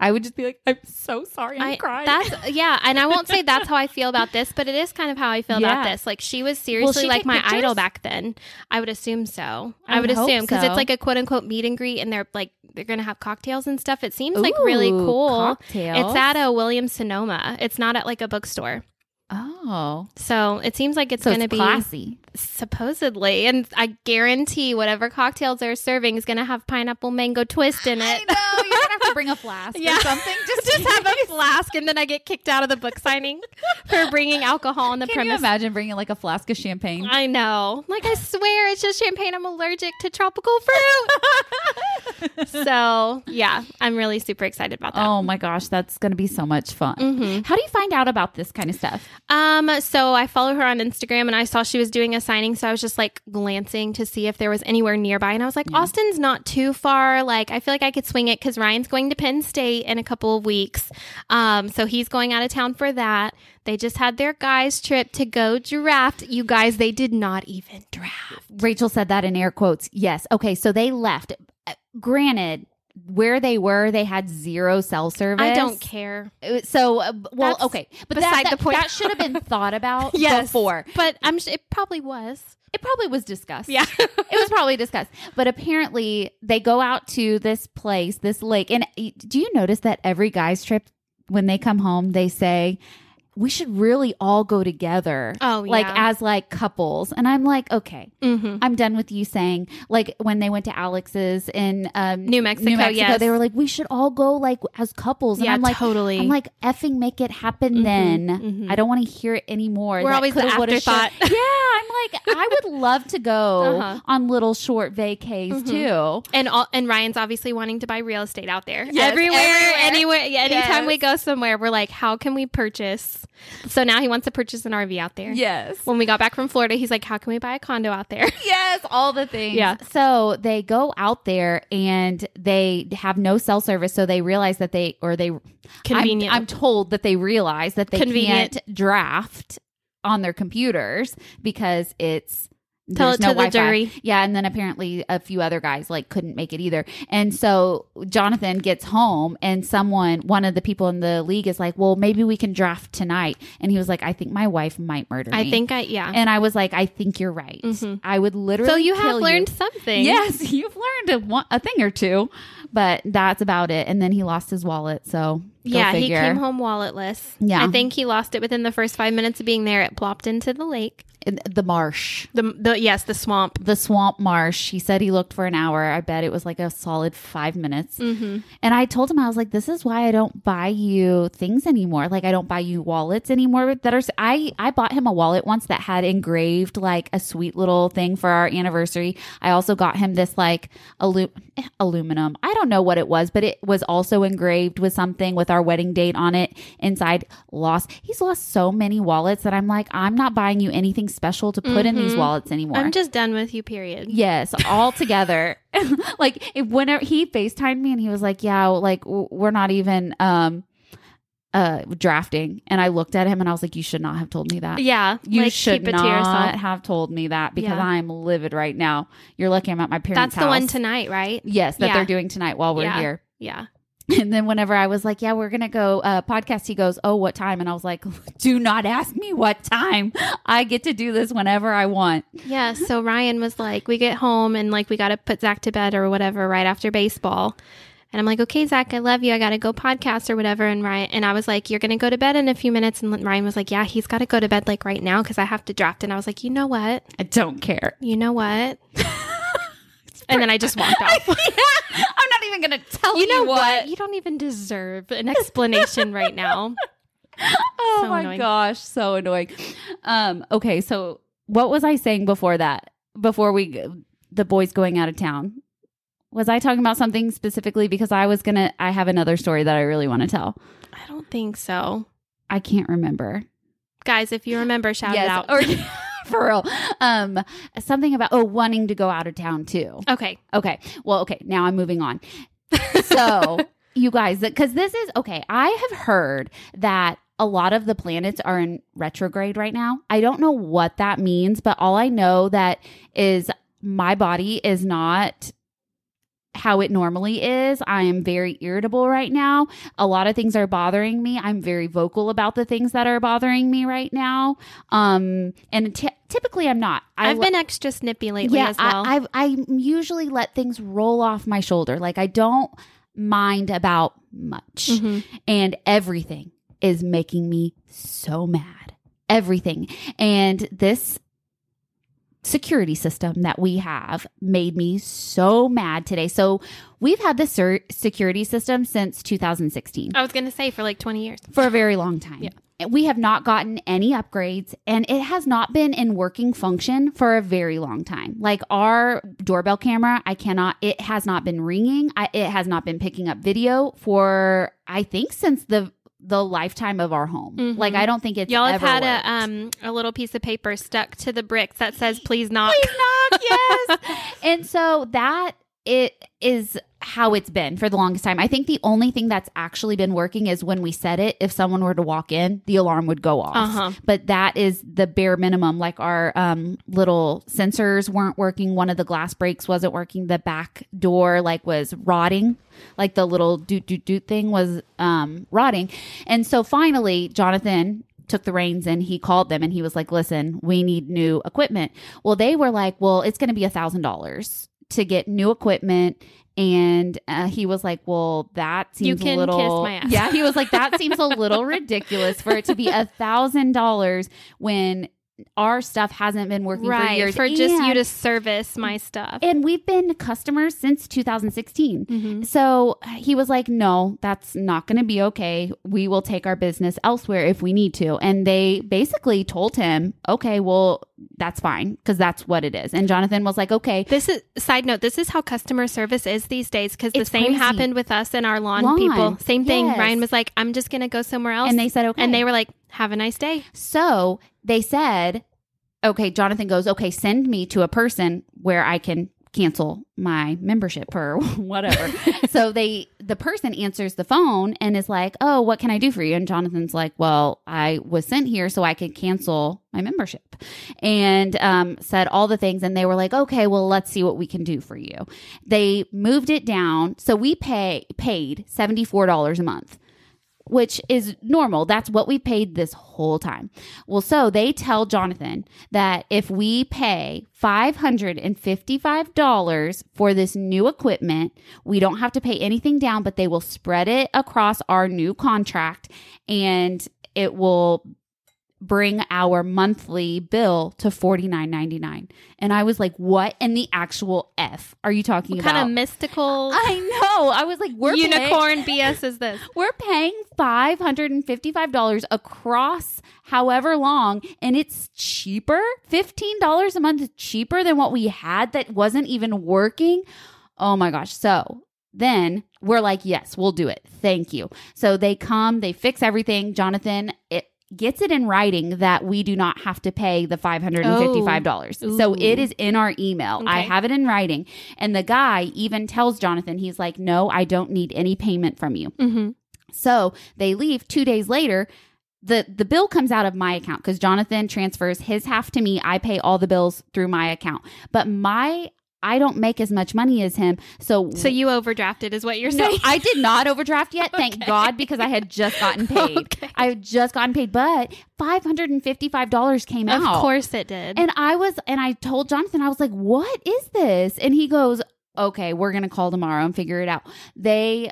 I would just be like, I'm so sorry, I'm I, crying. that's yeah, and I won't say that's how I feel about this, but it is kind of how I feel about this. Like she was seriously she like my pictures? idol back then. I would assume so. I I, would assume because so. it's like a quote unquote meet and greet, and they're like they're gonna have cocktails and stuff. It seems like really cool. cocktails. It's at a Williams Sonoma. It's not at like a bookstore. Oh, So it seems like it's so going to be classy. supposedly, and I guarantee whatever cocktails they're serving is going to have pineapple mango twist in it. I know you're gonna have to bring a flask Yeah. or something. Just, Just have a flask, and then I get kicked out of the book signing for bringing alcohol on the Can you imagine bringing like a flask of champagne? I know. Like I swear, it's just champagne. I'm allergic to tropical fruit. so yeah, I'm really super excited about that. Oh my gosh, that's gonna be so much fun. Mhm. How do you find out about this kind of stuff? Um, so I follow her on Instagram and I saw she was doing a signing, so I was just like glancing to see if there was anywhere nearby. And I was like, Austin's not too far. Like, I feel like I could swing it because Ryan's going to Penn State in a couple of weeks. Um, so he's going out of town for that. They just had their guys' trip to go draft. You guys, they did not even draft. Rachel said that in air quotes. Yes. Okay, so they left. Uh, Granted, where they were, they had zero cell service. I don't care. Uh, So, uh, well, That's okay, but beside that, the point. That should have been thought about Yes. before. But I'm. It probably was. It probably was discussed. Yeah. it was probably discussed. But apparently, they go out to this place, this lake. And do you notice that every guy's trip, when they come home, they say, we should really all go together. Oh, Like as like couples. And I'm like, okay, mm-hmm. I'm done with you saying like when they went to Alex's in um, New Mexico, New Mexico, yes. they were like, we should all go like as couples. And Yeah, I'm like, totally. I'm like, effing make it happen then. mhm. I don't want to hear it anymore. We're That always the afterthought. Yeah, I'm like, I would love to go Uh-huh. on little short vacays Mhm. too. And all, and Ryan's obviously wanting to buy real estate out there. Yes, everywhere, everywhere. anywhere. Yeah, anytime Yes. we go somewhere, we're like, how can we purchase? So now he wants to purchase an RV out there. Yes. When we got back from Florida, he's like, how can we buy a condo out there? Yes, all the things. Yeah. So they go out there and they have no cell service. So they realize that they, or they, Convenient. I'm, I'm told that they realize that they Convenient. can't draft on their computers because it's Tell it no to the Wi-Fi. jury. Yeah, and then apparently a few other guys like couldn't make it either. And so Jonathan gets home and someone one of the people in the league is like, "Well, maybe we can draft tonight." And he was like, "I think my wife might murder me." I think I, yeah. And I was like, "I think you're right. Mhm. I would literally so you kill have learned something. Yes, you've learned a, one- a thing or two, but that's about it. And then he lost his wallet, so Yeah, he came home walletless. Yeah. I think he lost it within the first five minutes of being there. It plopped into the lake. In the marsh, The, the yes, the swamp. the swamp marsh. He said he looked for an hour. I bet it was like a solid five minutes. Mm-hmm. And I told him I was like, "This is why I don't buy you things anymore. Like I don't buy you wallets anymore that are." I I bought him a wallet once that had engraved like a sweet little thing for our anniversary. I also got him this like alu- eh, aluminum. I don't know what it was, but it was also engraved with something with our wedding date on it inside. Lost. He's lost so many wallets that I'm like, I'm not buying you anything special to put in these Mhm. wallets anymore. I'm just done with you. Period. Yes, all together. like if whenever he FaceTimed me and he was like, "Yeah, like w- we're not even um uh drafting." And I looked at him and I was like, "You should not have told me that. Yeah, You like, should not to have told me that because Yeah. I'm livid right now. You're lucky I'm at my parents' That's the one tonight, right? Yes, that Yeah. they're doing tonight while we're Yeah. here. Yeah. And then whenever I was like, "Yeah, we're gonna go uh, podcast," he goes, "Oh, what time?" And I was like, "Do not ask me what time. I get to do this whenever I want." Yeah. So Ryan was like, we get home and like we got to put Zach to bed or whatever right after baseball. And I'm like, okay, Zach, I love you. I got to go podcast or whatever. And Ryan, and I was like, you're to go to bed in a few minutes. And Ryan was like, yeah, he's got to go to bed like right now because I have to draft. And I was like, you know what? I don't care. You know what? and then I just walked off. I'm not even going to tell you you, know what. what? You don't even deserve an explanation right now. Oh So my annoying. gosh, so annoying. Um, okay, so what was I saying before that? Before we the boys going out of town? Was I talking about something specifically because I was going to I have another story that I really want to tell. I don't think so. I can't remember. Guys, if you remember, shout it out. or for real. Um something about oh wanting to go out of town too. okay. Okay. Well, okay. Now I'm moving on. So, you guys, because this is okay. I have heard that a lot of the planets are in retrograde right now. I don't know what that means, but all I know that is my body is not how it normally is. I am very irritable right now. A lot of things are bothering me. I'm very vocal about the things that are bothering me right now. Um, and ty- typically I'm not. I I've le- been extra snippy lately as well. I, I've I usually let things roll off my shoulder. Like I don't mind about much, Mhm. and everything is making me so mad. Everything, and this security system that we have made me so mad today. So we've had this ser- security system since 2016 I was going to say for like 20 years. for a very long time. Yeah. We have not gotten any upgrades and it has not been in working function for a very long time. Like our doorbell camera, I cannot, it has not been ringing. I, it has not been picking up video for, I think, since the the lifetime of our home. Mhm. Like I don't think it's Y'all have ever had worked. a um a little piece of paper stuck to the bricks that says please knock. Please knock, yes. and so that it is how it's been for the longest time. I think the only thing that's actually been working is when we set it, if someone were to walk in, the alarm would go off. Uh-huh. But that is the bare minimum. Like our um, little sensors weren't working. One of the glass breaks wasn't working. The back door like was rotting. Like the little doot doot doot thing was um, rotting. And so finally, Jonathan took the reins and he called them and he was like, listen, we need new equipment. Well, they were like, well, it's going to be a thousand dollars to get new equipment. And uh, he was like, well, that seems You can a little, kiss my ass. yeah. He was like, that seems a little ridiculous for it to be a thousand dollars when our stuff hasn't been working for right. years. For just you to service my stuff. and we've been customers since 2016. Mhm. So he was like, no, that's not going to be okay. We will take our business elsewhere if we need to. And they basically told him, okay, well, that's fine because that's what it is. And Jonathan was like, okay. This is side note. This is how customer service is these days because the same crazy. happened with us and our lawn, Lawn, people. Same thing. yes. Ryan was like, "I'm just gonna go somewhere else," And they said, okay. and they were like, "Have a nice day." So they said, okay, Jonathan goes, okay, send me to a person where I can cancel my membership or whatever. so they, the person answers the phone and is like, oh, what can I do for you? And Jonathan's like, well, I was sent here so I could cancel my membership and um, said all the things. And they were like, okay, well, let's see what we can do for you. They moved it down. So we pay, paid $74 a month which is normal. That's what we paid this whole time. Well, so they tell Jonathan that if we pay $555 for this new equipment, we don't have to pay anything down, but they will spread it across our new contract and it will bring our monthly bill to $49.99. And I was like, what in the actual F are you talking What about? kind of mystical I know. I was like, we're paying- unicorn BS is this? we're paying $555 across however long, and it's cheaper. $15 a month cheaper than what we had that wasn't even working. Oh my gosh. So then we're like, yes, we'll do it. Thank you. So they come, they fix everything. Jonathan, it gets it in writing that we do not have to pay the $555. So it is in our email. I have it in writing. And the guy even tells Jonathan, he's like, no, I don't need any payment from you. Mm-hmm. So they leave two days later. The, the bill comes out of my account because Jonathan transfers his half to me. I pay all the bills through my account. But my I don't make as much money as him. So So you overdrafted, is what you're saying. no? I did not overdraft yet, thank Okay. God, because I had just gotten paid. Okay. I had just gotten paid, but five hundred and fifty-five dollars came of out. Of course it did. And I was, and I told Jonathan, I was like, "What is this?" And he goes, "Okay, we're gonna call tomorrow and figure it out." They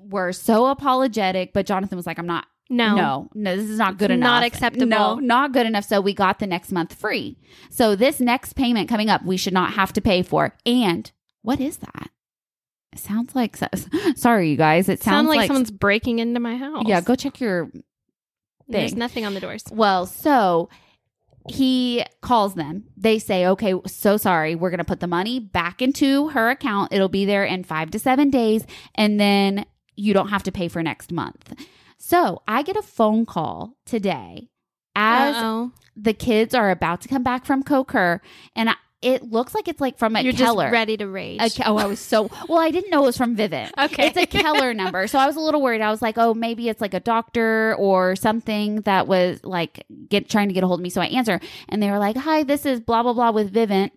were so apologetic, but Jonathan was like, "I'm not no, no, no, this is not good It's enough. not acceptable. No, not good enough. So we got the next month free. So this next payment coming up, we should not have to pay for. And What is that? It sounds like sorry, you guys. It sounds Sound like, like someone's breaking into my house. yeah. Go check your There's nothing on the doors. Well, so he calls them. They say, okay, so sorry. We're going to put the money back into her account. It'll be there in five to seven days. And then you don't have to pay for next month. So I get a phone call today as Uh-oh. the kids are about to come back from Coker. And I, it looks like it's like from a You're Keller. just ready to rage. A oh, I was so well. I didn't know it was from Vivint. Okay. it's a Keller number, so I was a little worried. I was like, oh, maybe it's like a doctor or something that was like get trying to get a hold of me. So I answer, and they were like, "Hi, this is blah blah blah with Vivint."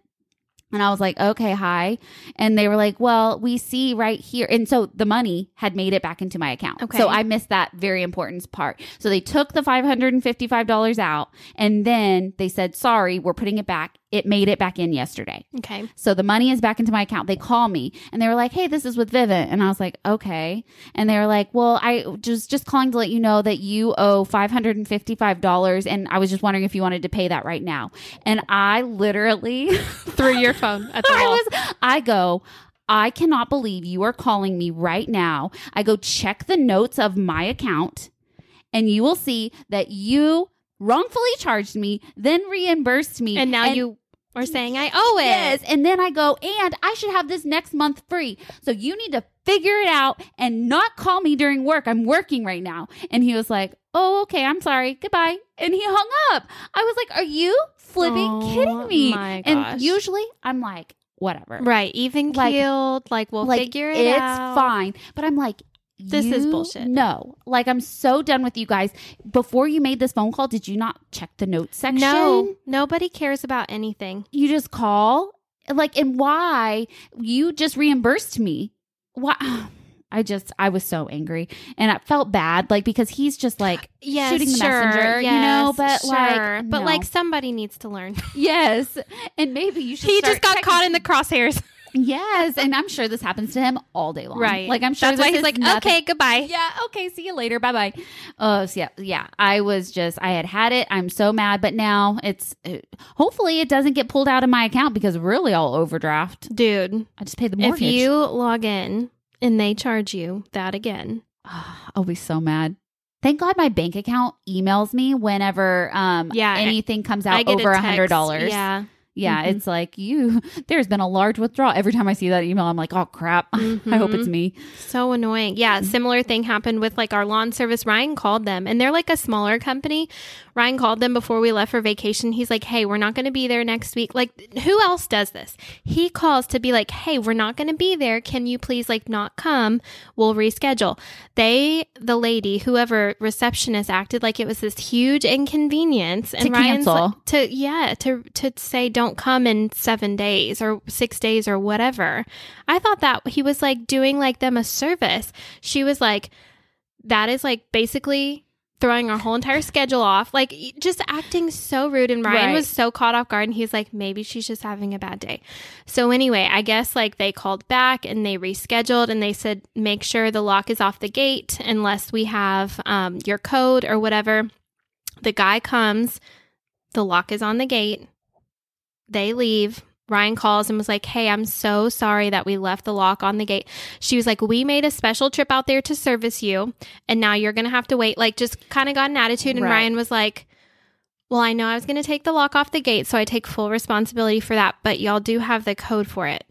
And I was like, okay, hi. And they were like, well, we see right here. And so the money had made it back into my account. Okay. So I missed that very important part. So they took the $555 out and then they said, sorry, we're putting it back. It made it back in yesterday. okay. So the money is back into my account. They call me and they were like, "Hey, this is with Vivint," and I was like, "Okay." And they were like, "Well, I just just calling to let you know that you owe five hundred and fifty five dollars, and I was just wondering if you wanted to pay that right now." And I literally, Threw your phone at the I wall. was, I go. I cannot believe you are calling me right now. I go check the notes of my account, and you will see that you wrongfully charged me, then reimbursed me, and now you are saying I owe it. Yes. And then I go, and I should have this next month free. So you need to figure it out and not call me during work. I'm working right now. And he was like, Oh, okay. I'm sorry. Goodbye. And he hung up. I was like, Are you flipping Oh, kidding me? And usually I'm like, Whatever. Right. Even Like- keeled. Like, we'll like, figure it it's out. It's fine. But I'm like, This is bullshit. No, like I'm so done with you guys. Before you made this phone call, did you not check the notes section? No, nobody cares about anything. you just call like and why you just reimbursed me why i just i was so angry and i felt bad like because he's just like Yes, shooting the sure, messenger you know but sure. like but like somebody needs to learn. yes and maybe you should he just got checking- caught in the crosshairs. Yes and i'm sure this happens to him all day long Right. like i'm sure That's why he's like, nothing- okay, goodbye. yeah okay see you later bye bye oh so yeah yeah i was just i had had it i'm so mad but now it's uh, hopefully it doesn't get pulled out of my account because really i'll overdraft Dude, i just paid the more. if you log in and they charge you that again, I'll be so mad. Thank God my bank account emails me whenever um Yeah, anything comes out over a hundred dollars. Yeah. Yeah, Mhm. it's like you there's been a large withdrawal. Every time I see that email, I'm like, oh crap. I hope it's me. So annoying. Mm-hmm. Yeah, similar thing happened with like our lawn service. Ryan called them and they're like a smaller company. Ryan called them before we left for vacation. He's like, "Hey, we're not going to be there next week." Like who else does this? He calls to be like, "Hey, we're not going to be there. Can you please like not come? We'll reschedule." They the lady, whoever receptionist acted like it was this huge inconvenience and To Ryan's cancel. like, to yeah, to to say don't come in 7 days or 6 days or whatever. I thought that he was like doing like them a service. She was like, that is like basically throwing our whole entire schedule off, like just acting so rude. And Ryan Right. was so caught off guard and he's like, maybe she's just having a bad day. So anyway, I guess like they called back and they rescheduled and they said, make sure the lock is off the gate unless we have um, your code or whatever. The guy comes, the lock is on the gate. They leave. Ryan calls and was like, Hey, I'm so sorry that we left the lock on the gate. She was like, We made a special trip out there to service you, and now you're going to have to wait. Like, just kind of got an attitude. And Right. Ryan was like, Well, I know I was going to take the lock off the gate, so I take full responsibility for that, but y'all do have the code for it.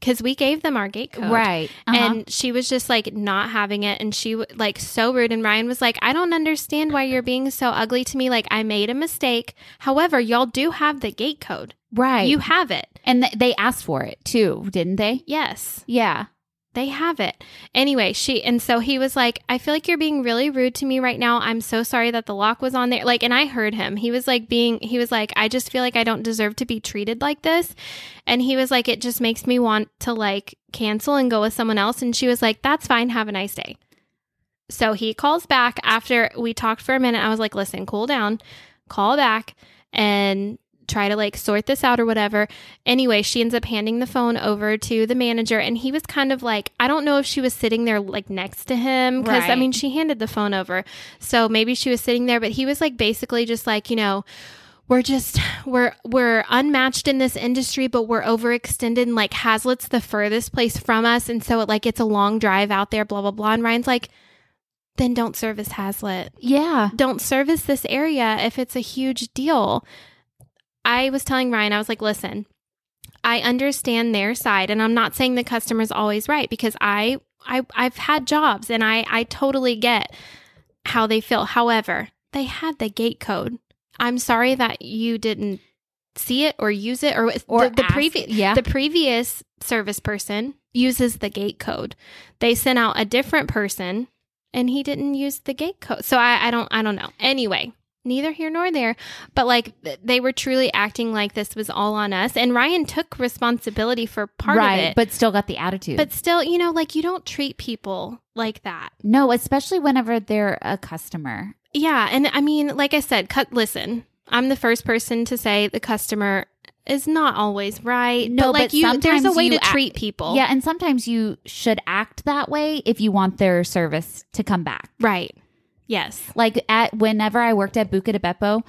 Because we gave them our gate code. Right. Uh-huh. And she was just like not having it. And she like so rude. And Ryan was like, I don't understand why you're being so ugly to me. Like, I made a mistake. However, y'all do have the gate code. right. You have it. and th- they asked for it too, didn't they? Yes, Yeah. They have it. Anyway, she, and so he was like, I feel like you're being really rude to me right now. I'm so sorry that the lock was on there. Like, and I heard him. He was like, being, he was like, I just feel like I don't deserve to be treated like this. And he was like, it just makes me want to like cancel and go with someone else. And she was like, that's fine. Have a nice day. So he calls back after we talked for a minute. I was like, listen, cool down, call back and try to like sort this out or whatever. Anyway, she ends up handing the phone over to the manager and he was kind of like, I don't know if she was sitting there like next to him because I mean, she handed the phone over. So maybe she was sitting there, but he was like basically just like, you know, we're just we're we're unmatched in this industry, but we're overextended. And like Haslet's the furthest place from us, and so it, like it's a long drive out there. Blah blah blah. And Ryan's like, then don't service Hazlitt. Yeah. Don't service this area if it's a huge deal. I was telling Ryan, I was like, listen, I understand their side, and I'm not saying the customer's always right because I I I've had jobs and I I totally get how they feel. However, they had the gate code. I'm sorry that you didn't see it or use it or, Or the, the previous yeah. the previous service person uses the gate code. They sent out a different person and he didn't use the gate code. So I, I don't I don't know. Anyway, neither here nor there. But like they were truly acting like this was all on us. And Ryan took responsibility for part right. of it. But still got the attitude. but still, you know, like you don't treat people like that. no, especially whenever they're a customer. Yeah, and I mean, like I said, cut listen. I'm the first person to say the customer is not always right. No, but like but you there's a way to act- treat people. Yeah, and sometimes you should act that way if you want their service to come back. Right. Yes. Like at whenever I worked at Buca de Beppo,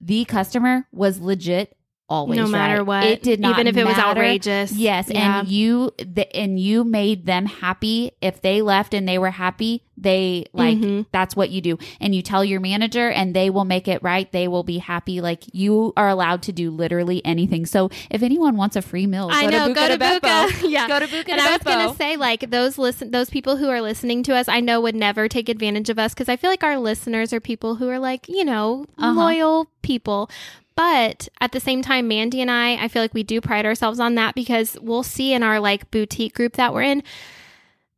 the customer was legit always no matter right. what. It did not even if it was outrageous. Yes, Yeah. and you the, and you made them happy. If they left and they were happy, they like Mhm. that's what you do. And you tell your manager and they will make it right. They will be happy. Like you are allowed to do literally anything. So if anyone wants a free meal, I go know. to go to. Buca. yeah. Go to Buca and I was gonna say, like those listen, those people who are listening to us, I know would never take advantage of us because I feel like our listeners are people who are like, you know, Uh-huh. loyal people. But at the same time, Mandy and I, I feel like we do pride ourselves on that because we'll see in our like boutique group that we're in,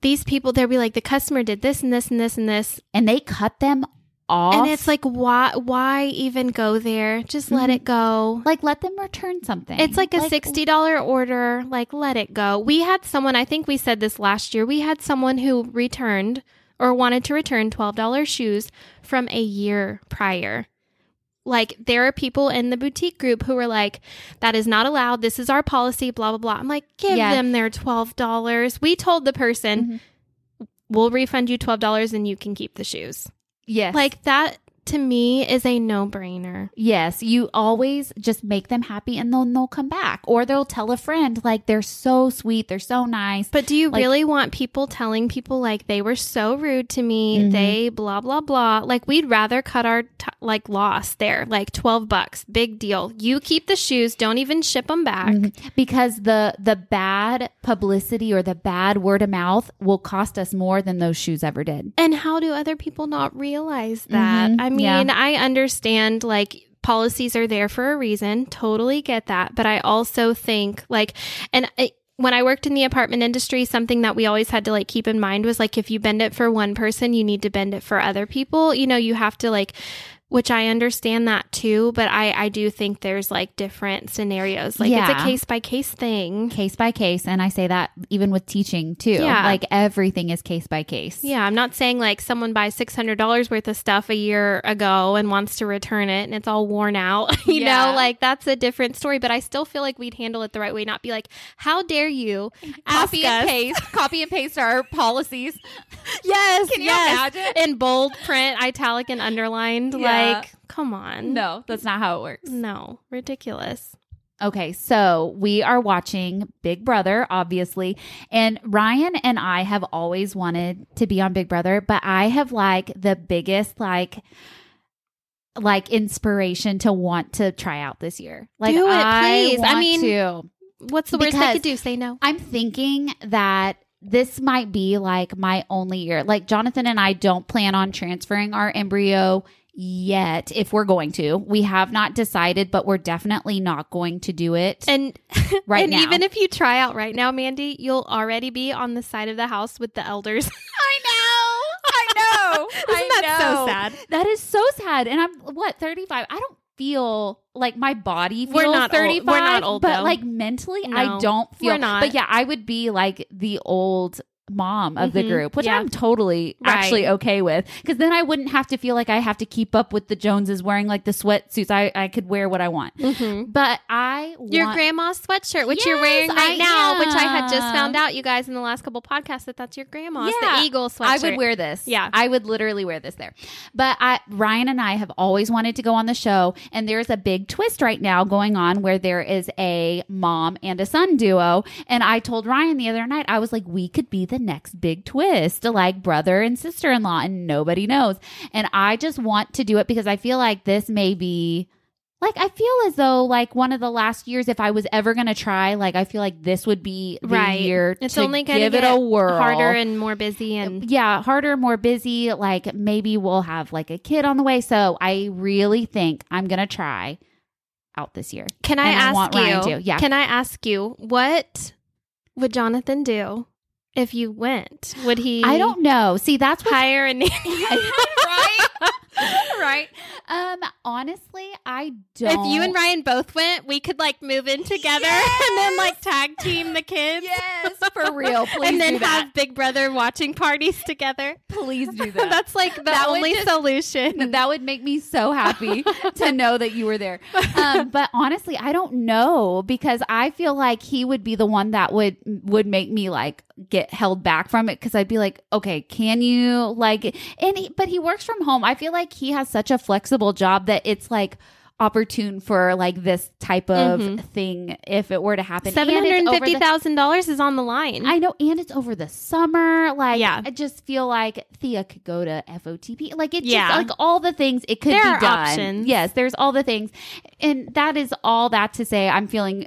these people they'll be like, the customer did this and this and this and this, and they cut them off. and it's like, why, why even go there? Just let Mhm. it go. like let them return something. It's like a sixty dollar order. Like, let it go. We had someone. I think we said this last year. We had someone who returned or wanted to return twelve dollars shoes from a year prior. Like, there are people in the boutique group who were like, "That is not allowed. This is our policy." Blah blah blah. I'm like, give Yeah. them their twelve dollars. We told the person, mm-hmm. "We'll refund you twelve dollars and you can keep the shoes." Yes. Like that to me is a no brainer. Yes, you always just make them happy and then they'll come back. Or they'll tell a friend, like, they're so sweet, they're so nice. But do you Like- really want people telling people like they were so rude to me? Mhm. They blah blah blah. Like we'd rather cut our t- like loss there, like twelve bucks, big deal. You keep the shoes, don't even ship them back. Mhm. Because the the bad publicity or the bad word of mouth will cost us more than those shoes ever did. And how do other people not realize that? Mhm. I mean, Yeah. I understand like policies are there for a reason. Totally get that. But I also think like, and I, when I worked in the apartment industry, something that we always had to like keep in mind was like, if you bend it for one person, you need to bend it for other people. You know, you have to like, which I understand that too, but I, I do think there's like different scenarios. Like it's a case by case thing. Case by case. And I say that even with teaching too. Yeah. Like everything is case by case. Yeah, I'm not saying like someone buys six hundred dollars worth of stuff a year ago and wants to return it and it's all worn out. you Yeah. know, like that's a different story. But I still feel like we'd handle it the right way, not be like, "How dare you ask Copy and us?" paste. copy and paste our policies. Yes, Can you yes. imagine? in bold print, italic and underlined. Yeah. Like, Uh, come on, No, that's not how it works. no, ridiculous. Okay, so we are watching Big Brother, obviously. And Ryan and I have always wanted to be on Big Brother, but I have like the biggest like like inspiration to want to try out this year. Like Do it, I please. I mean- to. What's the worst Because- could do? Say no. I'm thinking that this might be like my only year. Like Jonathan and I don't plan on transferring our embryo yet if we're going to. We have not decided, but we're definitely not going to do it. And Right and now. even if you try out right now, Mandy, you'll already be on the side of the house with the elders. I know. I know. Isn't that so sad? That is so sad. And I'm what, 35? I don't feel like my body feels We're not old. 35. We're not old, But though. like mentally, I don't feel we're not. But yeah, I would be like the old mom of the Mhm. group, which Yeah. I'm totally Right. actually okay with. Because then I wouldn't have to feel like I have to keep up with the Joneses wearing like the sweatsuits. I, I could wear what I want. Mhm. But I Your want, grandma's sweatshirt, which you're wearing right I now, which I had just found out, you guys, in the last couple podcasts, that that's your grandma's, Yeah. the eagle sweatshirt. I would wear this. Yeah. I would literally wear this there. But I, Ryan and I have always wanted to go on the show, and there's a big twist right now going on where there is a mom and a son duo. And I told Ryan the other night, I was like, we could be the next big twist, like brother and sister in law, and nobody knows. And I just want to do it because I feel like this may be. Like I feel as though like one of the last years, if I was ever gonna try, like I feel like this would be the Right. year It's to only give it a whirl harder and more busy. And yeah, harder, more busy. Like maybe we'll have like a kid on the way. So I really think I'm gonna try out this year. can I and I ask want you? Yeah. Can I ask you what would Jonathan do if you went? Would he? I don't know. See, that's what hire a nanny. right, right. Um, honestly, I don't. If you and Ryan both went, we could like move in together and then like tag team the kids. yes, for real, please and then have Big Brother watching parties together. please do that. That's like the That only just- solution. that would make me so happy to know that you were there. Um, but honestly, I don't know because I feel like he would be the one that would would make me like get held back from it because I'd be like, okay, can you like? And he, but he works from home. I feel like he has such a flexible job that it's like opportune for like this type of Mhm. thing if it were to happen. Seven And hundred over fifty thousand dollars is on the line. I know, and it's over the summer. Like, Yeah. I just feel like Thea could go to FOTP. Like, it's Yeah. just like all the things it could There be done. options. Yes, there's all the things, and that is all that to say. I'm feeling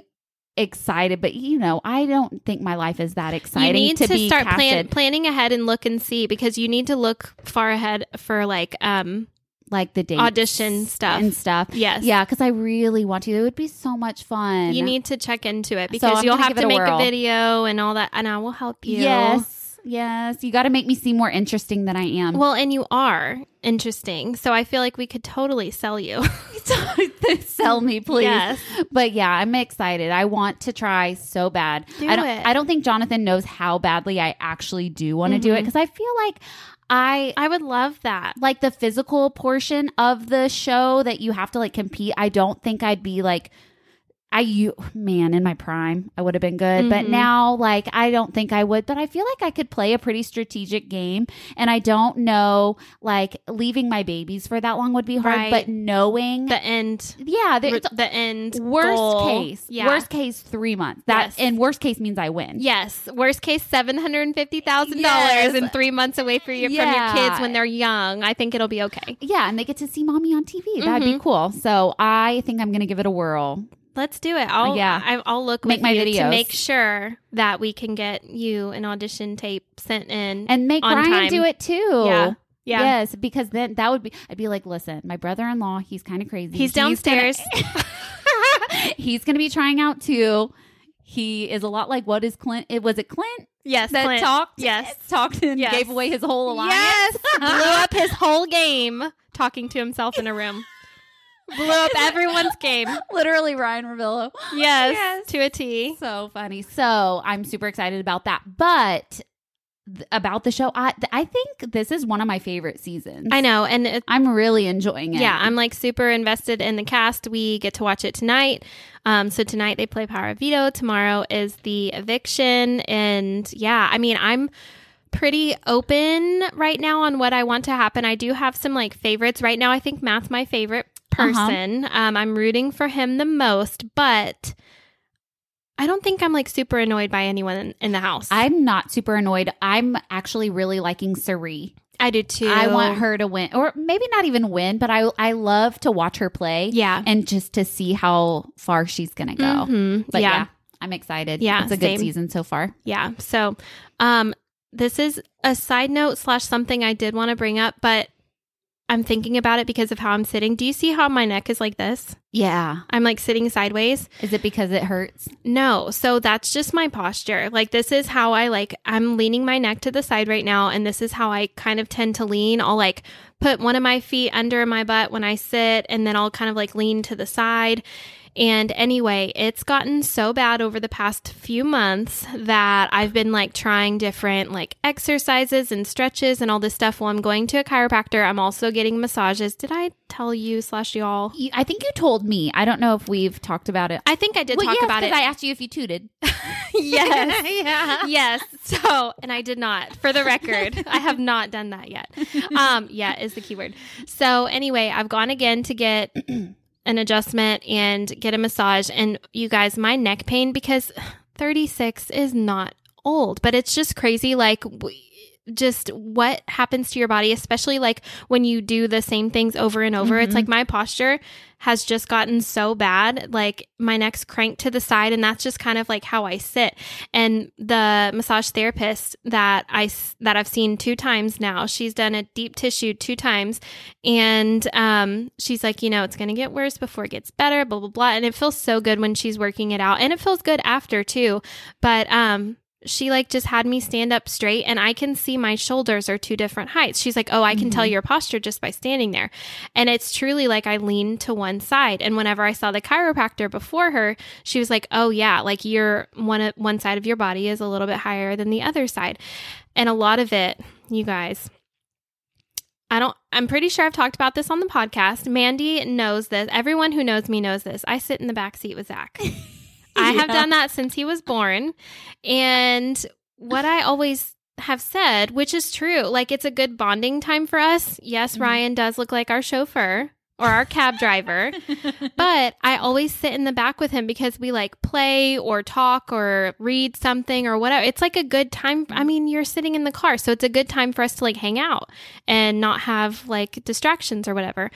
excited, but you know, I don't think my life is that exciting. you need to, be start plan- planning ahead and look and see because you need to look far ahead for like um like the dates Audition stuff. and stuff. yes Yeah, because I really want to. It would be so much fun. you need to check into it because I'm you'll have to a make a video and all that and I will help you. Yes, yes. You got to make me seem more interesting than I am. Well, and you are interesting. So I feel like we could totally sell you. sell me, please. Yes. But yeah, I'm excited. I want to try so bad. Do I don't it. I don't think Jonathan knows how badly I actually do want to do it mm-hmm. because I feel like I I would love that. like the physical portion of the show that you have to like compete. I don't think I'd be like I you man in my prime I would have been good, but Mhm. now like I don't think I would. But I feel like I could play a pretty strategic game, and I don't know like leaving my babies for that long would be hard. Right. But knowing, The end yeah, it's the end worst goal. case, Yeah. worst case three months. That Yes. and worst case means I win. Yes, worst case seven hundred and fifty thousand Yes. dollars and three months away for your, from your kids when they're young. I think it'll be okay. Yeah, and they get to see mommy on TV. That'd be Mhm. cool. So I think I'm gonna give it a whirl. Let's do it. I'll Yeah. I, I'll look Make with my you to make sure that we can get you an audition tape sent in. and make Ryan time. do it too. Yeah. yeah, Yes, because then that would be. I'd be like, listen, my brother-in-law, he's kind of crazy. He's gonna- downstairs. he's going to be trying out too. He is a lot like what is Clint? It was it Clint yes, that Clint. talked. Yes, talked and Yes. gave away his whole alliance. yes, blew up his whole game talking to himself in a room. Blew up everyone's game. Literally, Ryan Ravillo. Yes, Yes. to a T. So funny. So I'm super excited about that. But th- about the show, I th- I think this is one of my favorite seasons. I know, and I'm really enjoying it. Yeah, I'm like super invested in the cast. We get to watch it tonight. Um, so tonight they play Power of Veto. Tomorrow is the eviction, and yeah, I mean, I'm pretty open right now on what I want to happen. I do have some like favorites right now. I think Matt's my favorite Uh-huh. person. Um, I'm rooting for him the most, but I don't think I'm like super annoyed by anyone in, in the house. I'm not super annoyed. I'm actually really liking Cirie. I do too. I want her to win, or maybe not even win, but I I love to watch her play. Yeah. and just to see how far she's gonna go. Mhm. But yeah. yeah. I'm excited. Yeah, it's a same. good season so far. Yeah. So, um, this is a side note slash something I did want to bring up, but I'm thinking about it because of how I'm sitting. Do you see how my neck is like this? Yeah, I'm like sitting sideways. is it because it hurts? No. So that's just my posture. Like this is how I like I'm leaning my neck to the side right now and this is how I kind of tend to lean. I'll like put one of my feet under my butt when I sit and then I'll kind of like lean to the side. And anyway, it's gotten so bad over the past few months that I've been like trying different like exercises and stretches and all this stuff while I'm going to a chiropractor. I'm also getting massages. Did I tell you slash y'all? I think you told me. I don't know if we've talked about it. I think I did Well, talk yes, about it. I asked you if you tooted. yes. yeah. yes. So, and I did not. For the record, I have not done that yet. Um, yeah, is the keyword. So, anyway, I've gone again to get an adjustment and get a massage. And you guys, my neck pain because 36 is not old, but it's just crazy. Like, w- just what happens to your body, especially like when you do the same things over and over. It's Mhm. like my posture has just gotten so bad. Like my neck's cranked to the side, and that's just kind of like how I sit. And the massage therapist that I that I've seen two times now, she's done a deep tissue two times, and um, she's like, you know, it's gonna get worse before it gets better, blah blah blah. And it feels so good when she's working it out, and it feels good after too. But um, she like just had me stand up straight and I can see my shoulders are two different heights. She's like, "Oh, I can tell Mhm. your posture just by standing there." And it's truly like I lean to one side. And whenever I saw the chiropractor before her, she was like, "Oh yeah, like your one one side of your body is a little bit higher than the other side." And a lot of it, you guys, I don't I'm pretty sure I've talked about this on the podcast. Mandy knows this. Everyone who knows me knows this. I sit in the back seat with Zach. I have done that since he was born. And what I always have said, which is true, like it's a good bonding time for us. Yes, Mhm. Ryan does look like our chauffeur or our cab driver, but I always sit in the back with him because we like play or talk or read something or whatever. It's like a good time. I mean, you're sitting in the car, so it's a good time for us to like hang out and not have like distractions or whatever.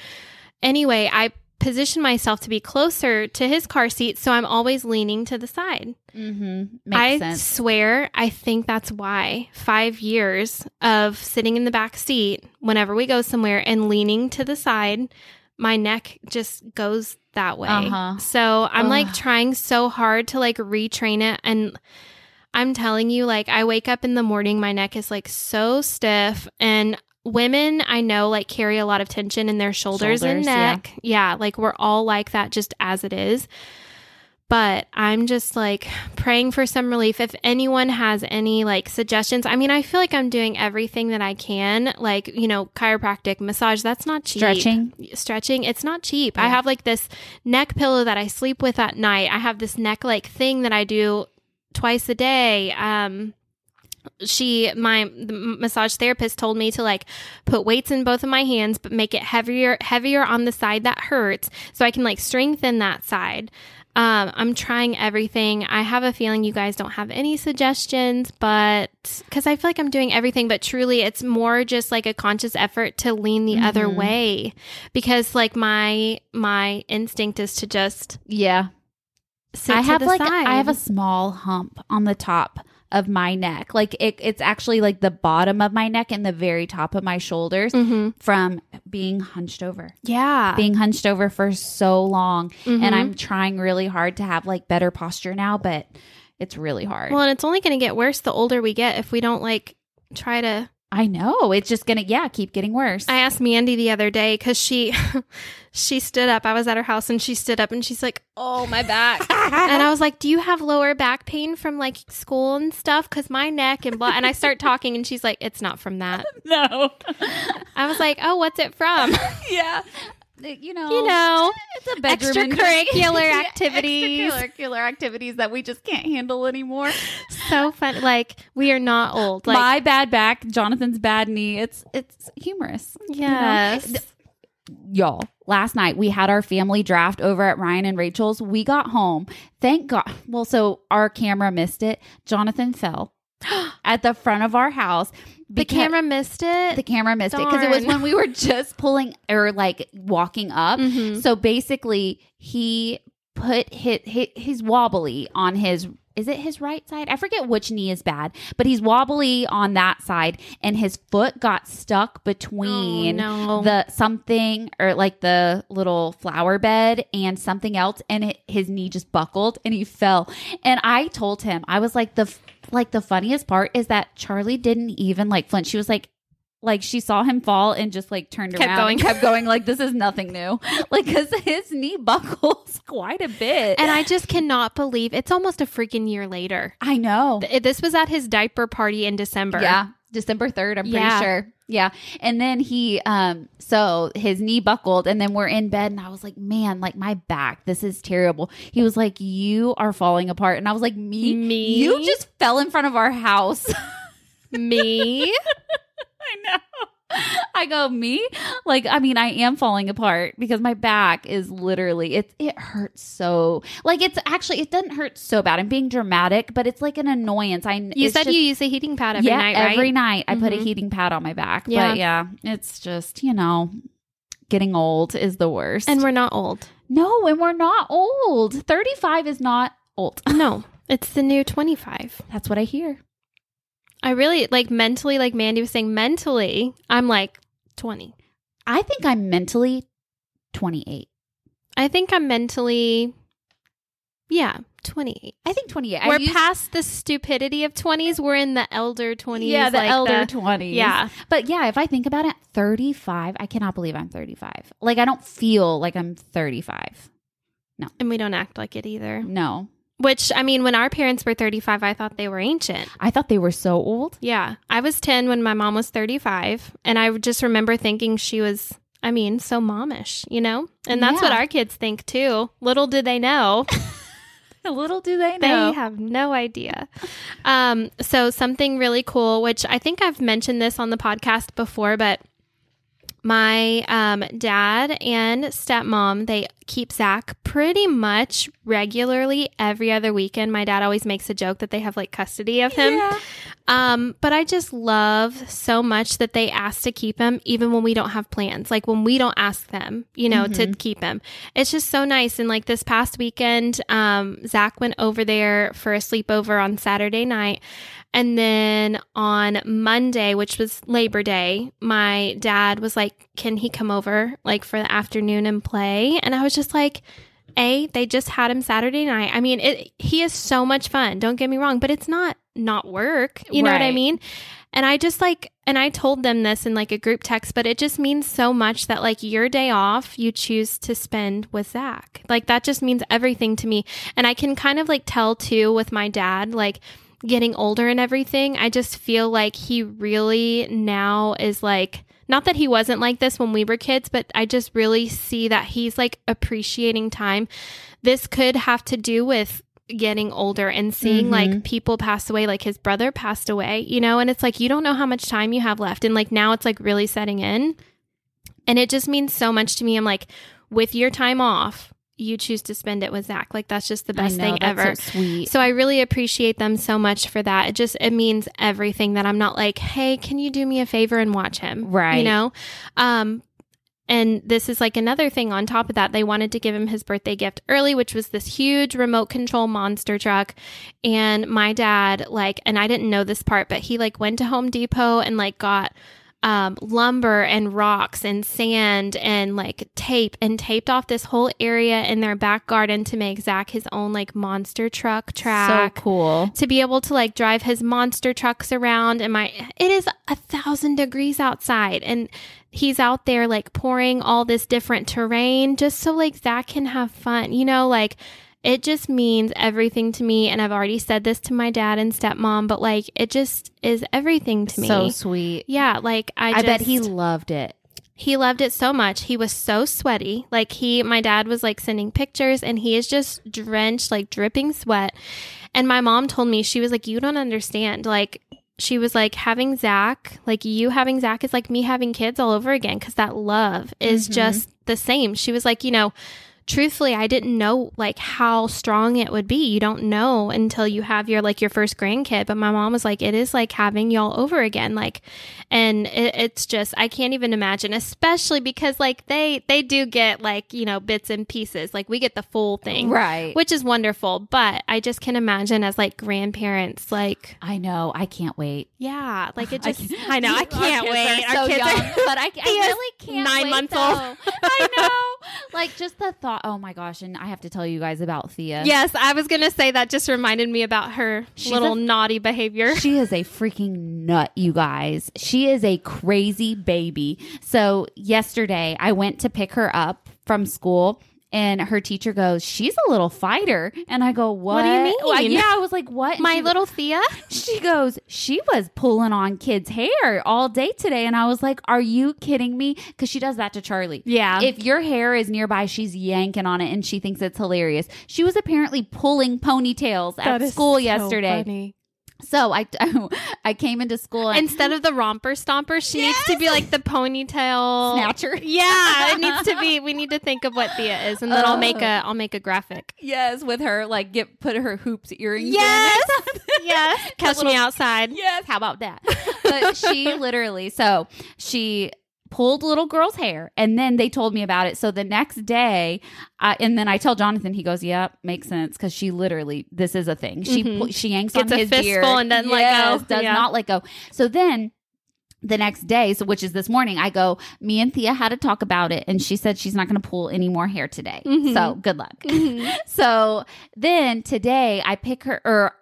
Anyway, I position myself to be closer to his car seat, so I'm always leaning to the side. mm-hmm. Makes I sense. swear, I think that's why five years of sitting in the back seat whenever we go somewhere and leaning to the side, my neck just goes that way. Uh-huh. So I'm like trying so hard to like retrain it. And I'm telling you, like, I wake up in the morning, my neck is like so stiff. And women I know like carry a lot of tension in their shoulders, and Shoulders, yeah. neck. yeah, like we're all like that just as it is. But I'm just like praying for some relief. If anyone has any like suggestions, I mean, I feel like I'm doing everything that I can. Like, you know, chiropractic, massage, that's not cheap. Stretching. Stretching, it's not cheap. I have like this neck pillow that I sleep with at night. I have this neck like thing that I do twice a day. Um, she my the massage therapist told me to like put weights in both of my hands but make it heavier heavier on the side that hurts so i can like strengthen that side um, i'm trying everything i have a feeling you guys don't have any suggestions but because i feel like i'm doing everything but truly it's more just like a conscious effort to lean the other Mhm. way because like my my instinct is to just Yeah. I have like side. I have a small hump on the top of my neck. Like it, it's actually like the bottom of my neck and the very top of my shoulders Mhm. from being hunched over. yeah Being hunched over for so long. Mhm. And I'm trying really hard to have like better posture now, but it's really hard. Well, and it's only going to get worse the older we get if we don't like try to. I know. It's just gonna yeah, keep getting worse. I asked Mandy the other day because she she stood up. I was at her house and she stood up and she's like, "Oh, my back." and I was like, "Do you have lower back pain from like school and stuff? Because my neck and blah." And I start talking and she's like, "It's not from that." no. I was like, "Oh, what's it from?" yeah. You know, you know, it's a bedroom extracurricular activities. extracurricular activities that we just can't handle anymore. so fun. Like we are not old. Like My bad back, Jonathan's bad knee. It's it's humorous. you know? yes. Y'all, last night we had our family draft over at Ryan and Rachel's. We got home. Thank God. Well, so our camera missed it. Jonathan fell at the front of our house. The camera missed it. the camera missed it because it was when we were just pulling or like walking up. Mhm. So basically, he put his, his he's wobbly on his is it his right side? I forget which knee is bad, but he's wobbly on that side, and his foot got stuck between Oh, no. the something or like the little flower bed and something else, and it, his knee just buckled and he fell. And I told him I was like the like the funniest part is that Charlie didn't even like flinch. She was like. like she saw him fall and just like turned Kept around going. and kept going like this is nothing new like because his knee buckles quite a bit And I just cannot believe it's almost a freaking year later. i know Th- This was at his diaper party in December. yeah december 3rd i'm pretty sure. Yeah. And then he um so his knee buckled and then we're in bed and i was like man like my back this is terrible. He was like you are falling apart. And i was like me? Me? you just fell in front of our house. Me? I know. I go, me? Like, I mean, I am falling apart because my back is literally it it hurts so like it's actually it doesn't hurt so bad. I'm being dramatic, but it's like an annoyance. I You said just- you use a heating pad every yeah, night, right? every night I put a Mhm. heating pad on my back. Yeah. But yeah, it's just, you know, getting old is the worst. And we're not old. no, and we're not old. 35 is not old. No, it's the new 25. That's what I hear. I really like mentally, like Mandy was saying, mentally, I'm like 20. I think I'm mentally 28. I think I'm mentally, yeah, 28. I think 28. We're used- past the stupidity of 20s. We're in the elder 20s. Yeah, the like elder 20s. Yeah. But yeah, if I think about it, 35, I cannot believe I'm 35. Like, I don't feel like I'm 35. No. And we don't act like it either. No. Which, I mean, when our parents were 35, I thought they were ancient. I thought they were so old. Yeah. I was 10 when my mom was 35. And I just remember thinking she was, I mean, so momish, you know? And that's what our kids think too. Little do they know. Little do they know. They have no idea. Um, so something really cool, which I think I've mentioned this on the podcast before, but my um, dad and stepmom they keep Zach pretty much regularly every other weekend. My dad always makes a joke that they have like custody of him. Yeah. Um, but I just love so much that they ask to keep him, even when we don't have plans. Like when we don't ask them, you know, to keep him. It's just so nice. And like this past weekend, um, Zach went over there for a sleepover on Saturday night. And then on Monday, which was Labor Day, my dad was like, Can he come over like for the afternoon and play? And I was just like, a, they just had him Saturday night. I mean, it he is so much fun. Don't get me wrong, but it's not not work. You know what I mean? And I just like and I told them this in like a group text, but it just means so much that like your day off you choose to spend with Zach. Like that just means everything to me. And I can kind of like tell too with my dad, like getting older and everything. I just feel like he really now is like not that he wasn't like this when we were kids, but I just really see that he's like appreciating time. This could have to do with getting older and seeing mm-hmm. like people pass away like his brother passed away you know? And it's like you don't know how much time you have left. And like now it's like really setting in. And it just means so much to me. I'm like with your time off you choose to spend it with zach like that's just the best know, thing ever So sweet. so I really appreciate them so much for that. It just it means everything that I'm not like, "Hey, can you do me a favor and watch him?" Right. You know? Um and this is like another thing on top of that. They wanted to give him his birthday gift early, which was this huge remote control monster truck. And my dad, like, and I didn't know this part, but he like went to Home Depot and like got um, lumber and rocks and sand and like tape and taped off this whole area in their back garden to make Zach his own like monster truck track so cool. to be able to like drive his monster trucks around and my it is a thousand degrees outside and he's out there like pouring all this different terrain just so like Zach can have fun you know like it just means everything to me and I've already said this to my dad and stepmom but like it just is everything to me So sweet. yeah like I, I, just, bet he loved it. he loved it so much. He was so sweaty. Like he my dad was like sending pictures and he is just drenched, like dripping sweat. And my mom told me, she was like, You don't understand. Like she was like having Zach, like you having Zach is like me having kids all over again because that love is Mhm. just the same. She was like, you know, truthfully, I didn't know like how strong it would be. You don't know until you have your like your first grandkid. But my mom was like, it is like having y'all over again. Like, and it, it's just I can't even imagine, especially because like they they do get like you know bits and pieces. Like we get the full thing, Right. Which is wonderful. But I just can imagine as like grandparents, like I know. I can't wait. yeah, like it just can't- I, know I can't kids wait. are so Our kids young, are- but I, I really can't. nine wait, months though. old. I know. like just the thought. Oh my gosh! And I have to tell you guys about Thea. Yes, I was going to say that just reminded me about her She's little a- naughty behavior. She is a freaking nut, you guys. She is a crazy baby. So, yesterday I went to pick her up from school. And her teacher goes, She's a little fighter. And I go, What? What do you mean? Well, yeah, I was like, What? My she- little Thea? She goes, She was pulling on kids' hair all day today. And I was like, Are you kidding me? Because she does that to Charlie. Yeah. If your hair is nearby, she's yanking on it and she thinks it's hilarious. She was apparently pulling ponytails at school yesterday. So I, I came into school and Instead of the romper stomper, she needs to be like the ponytail snatcher. Yeah, it needs to be. We need to think of what Thea is, and then I'll make a I'll make a graphic. Yes, with her like get put her hoops earrings. Yes. in. Yes, catch me outside. yes. How about that? But she literally, so she pulled little girl's hair, and then they told me about it. So the next day, I, and then I tell Jonathan, he goes, "Yep, makes sense," because she literally, this is a thing. She Mhm. pu- she yanks Gets on his beard and doesn't let Yes, go. Does Yeah. not let go. So then the next day, so which is this morning, I go, me and Thea had to talk about it, and she said she's not going to pull any more hair today. Mhm. So good luck. Mhm. so then today, I pick her, or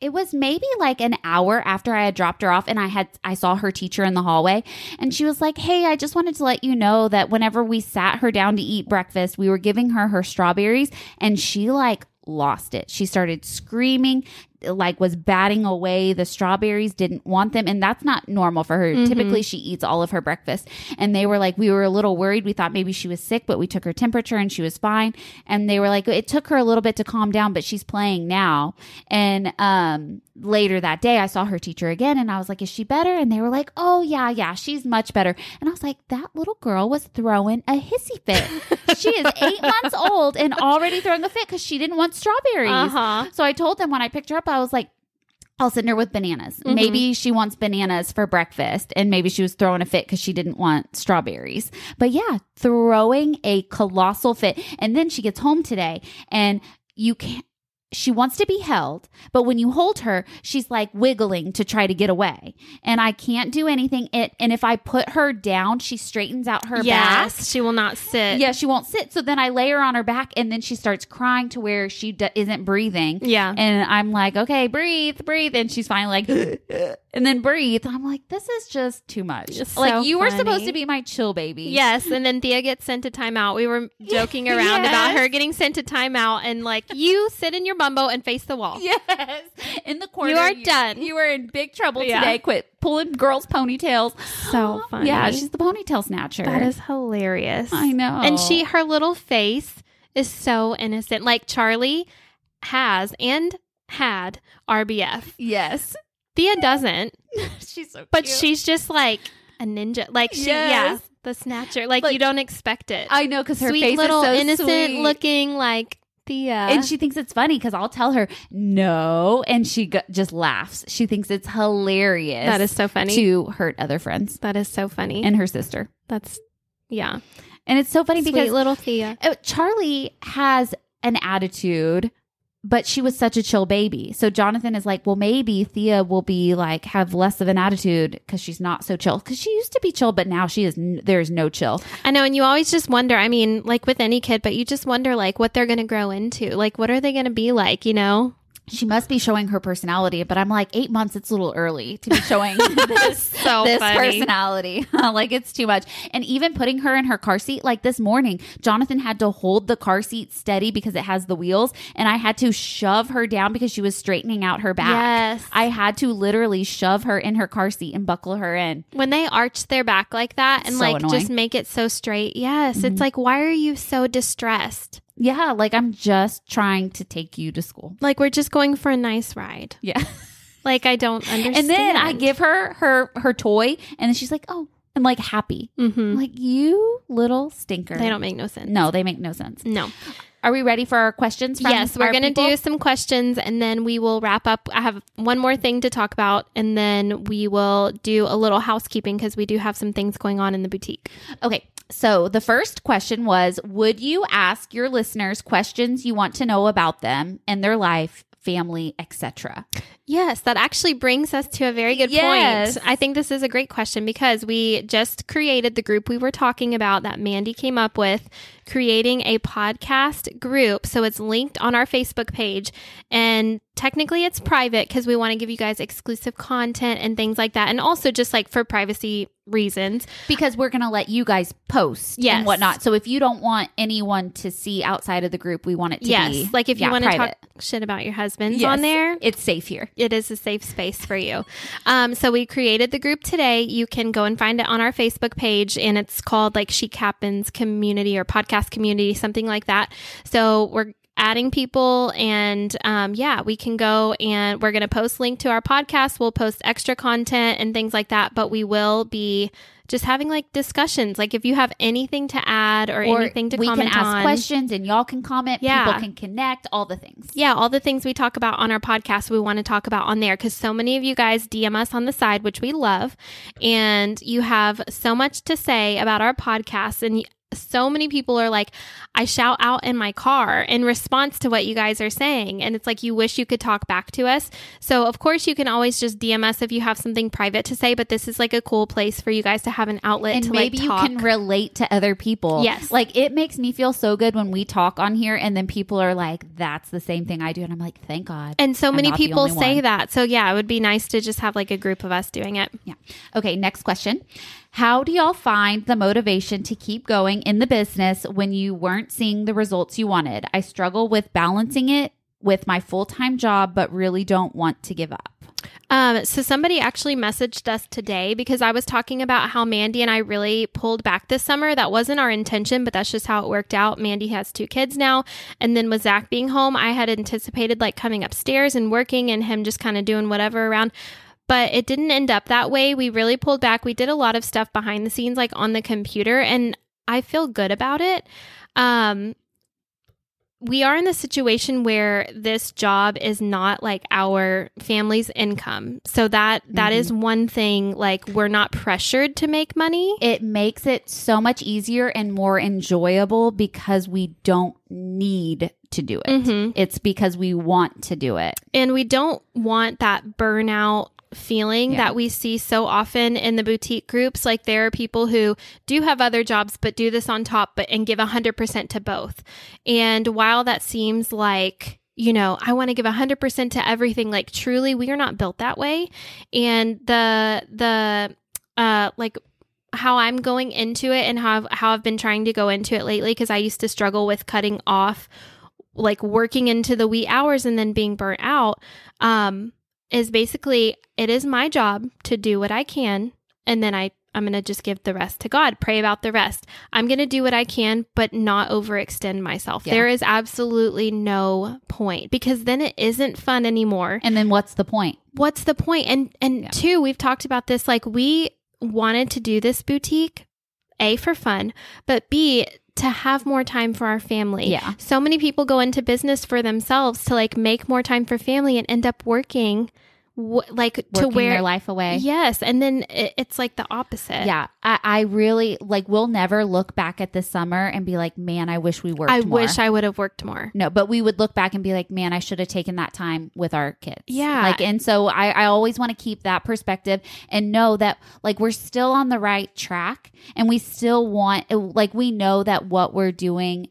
it was maybe like an hour after I had dropped her off, and I had I saw her teacher in the hallway, and she was like, "Hey, I just wanted to let you know that whenever we sat her down to eat breakfast, we were giving her her strawberries, and she like." lost it. She started screaming, like was batting away the strawberries, didn't want them. And that's not normal for her. Mhm. Typically, she eats all of her breakfast. And they were like, we were a little worried. We thought maybe she was sick, but we took her temperature and she was fine. And they were like, it took her a little bit to calm down, but she's playing now. And um, later that day, I saw her teacher again and I was like, is she better? And they were like, oh, yeah, yeah, she's much better. And I was like, that little girl was throwing a hissy fit. she is eight months old and already throwing a fit because she didn't want strawberries. Uh huh. So I told them when I picked her up, I was like, I'll send her with bananas. Mhm. Maybe she wants bananas for breakfast, and maybe she was throwing a fit because she didn't want strawberries. But yeah, throwing a colossal fit. And then she gets home today, and you can't. She wants to be held, but when you hold her, she's like wiggling to try to get away. And I can't do anything. It and if I put her down, she straightens out her back. Yes, she will not sit. Yeah, she won't sit. So then I lay her on her back, and then she starts crying to where she d- isn't breathing. Yeah. And I'm like, okay, breathe, breathe. And she's finally like, and then breathe. I'm like, this is just too much. It's like, so you were supposed to be my chill baby. Yes, and then Thea gets sent to timeout. We were joking around about her getting sent to timeout, and like you sit in your bumbo and face the wall. Yes. In the corner. You are done. You are in big trouble Yeah. today. Quit pulling girls' ponytails. So funny. Yeah, she's the ponytail snatcher. that is hilarious. I know. And she, her little face is so innocent. Like Charlie has and had RBF. Yes. Thea doesn't, she's so but cute. she's just like a ninja. Like she, Yes. yeah, the snatcher. Like, Like- you don't expect it. I know because her Sweet face little is so innocent sweet. looking like Thea. and she thinks it's funny because I'll tell her no, and she go- just laughs. She thinks it's hilarious. that is so funny. to hurt other friends that is so funny. and her sister, That's yeah. and it's so funny Sweet because little Thea. uh, Charlie has an attitude. But she was such a chill baby. So Jonathan is like, well, maybe Thea will be like, have less of an attitude because she's not so chill. Because she used to be chill, but now she is, n- there's no chill. I know, and you always just wonder. I mean, like with any kid, but you just wonder like what they're going to grow into. Like, what are they going to be like? You know? She must be showing her personality, but I'm like, eight months, it's a little early to be showing this, So this personality. like it's too much. And even putting her in her car seat, like this morning, Jonathan had to hold the car seat steady because it has the wheels, and I had to shove her down because she was straightening out her back. Yes. I had to literally shove her in her car seat and buckle her in. when they arch their back like that and So like annoying. just make it so straight. Yes, Mhm. it's like why are you so distressed? Yeah, like I'm just trying to take you to school. Like we're just going for a nice ride. Yeah. Like I don't understand. And then I give her her her toy, and then she's like, "Oh," and like happy. I'm hmm like you little stinker. They don't make no sense. No, they make no sense. No. Are we ready for our questions? From yes, we're going to do some questions and then we will wrap up. I have one more thing to talk about and then we will do a little housekeeping because we do have some things going on in the boutique. Okay. So the first question was Would you ask your listeners questions you want to know about them and their life, family, etc.? Yes, that actually brings us to a very good Yes. point. I think this is a great question because we just created the group we were talking about that Mandy came up with, creating a podcast group. So it's linked on our Facebook page. And technically it's private because we want to give you guys exclusive content and things like that. And also just like for privacy reasons. because we're going to let you guys post Yes. and whatnot. So if you don't want anyone to see outside of the group, we want it to yes. be Like if you yeah, want to talk shit about your husbands Yes. on there, it's safe here. it is a safe space for you. Um, so we created the group today. You can go and find it on our Facebook page, and it's called like She Happens Community or Podcast Community, something like that. So we're adding people and um, yeah we can go and we're going to post link to our podcast we'll post extra content and things like that but we will be just having like discussions like if you have anything to add or, Or anything to we can ask on questions and y'all can comment. Yeah. People can connect, all the things. yeah, all the things we talk about on our podcast, we want to talk about on there because so many of you guys DM us on the side, which we love. And you have so much to say about our podcast. And so many people are like, I shout out in my car in response to what you guys are saying. And it's like, you wish you could talk back to us. So, of course, you can always just DM us if you have something private to say, but this is like a cool place for you guys to have an outlet And to maybe like you can relate to other people. Yes. Like it makes me feel so good when we talk on here and then people are like, that's the same thing I do. And I'm like, thank God. and so I'm many people say one. that. So, yeah, it would be nice to just have like a group of us doing it. Yeah. Okay, next question. How do y'all find the motivation to keep going in the business when you weren't seeing the results you wanted? I struggle with balancing it with my full time job, but really don't want to give up. Um, so somebody actually messaged us today because I was talking about how Mandy and I really pulled back this summer. That wasn't our intention, but that's just how it worked out. Mandy has two kids now. And then with Zach being home, I had anticipated like coming upstairs and working and him just kind of doing whatever around. But it didn't end up that way. We really pulled back. We did a lot of stuff behind the scenes, like on the computer, and I feel good about it. Um, we are in the situation where this job is not like our family's income. So that that is one thing like we're not pressured to make money. It makes it so much easier and more enjoyable because we don't need to do it. Mhm. It's because we want to do it. And we don't want that burnout feeling Yeah. that we see so often in the boutique groups like there are people who do have other jobs but do this on top but and give 100% to both. And while that seems like you know, I want to give 100% to everything like truly we are not built that way. And the the uh like how I'm going into it and how I've, how I've been trying to go into it lately because I used to struggle with cutting off like working into the wee hours and then being burnt out um is basically it is my job to do what I can and then I I'm going to just give the rest to God, pray about the rest. I'm going to do what I can but not overextend myself. Yeah. There is absolutely no point because then it isn't fun anymore And then what's the point? what's the point? And and Yeah. two, we've talked about this. Like we wanted to do this boutique, a for fun, but b to have more time for our family. Yeah. So many people go into business for themselves to like make more time for family and end up working, w- like to Working where their life away. Yes, and then it, it's like the opposite. Yeah, I, I really like. We'll never look back at this summer and be like, "Man, I wish we worked." I more." wish I would have worked more. No, but we would look back and be like, "Man, I should have taken that time with our kids." Yeah. like, and so I, I always want to keep that perspective and know that like we're still on the right track, and we still want like we know that what we're doing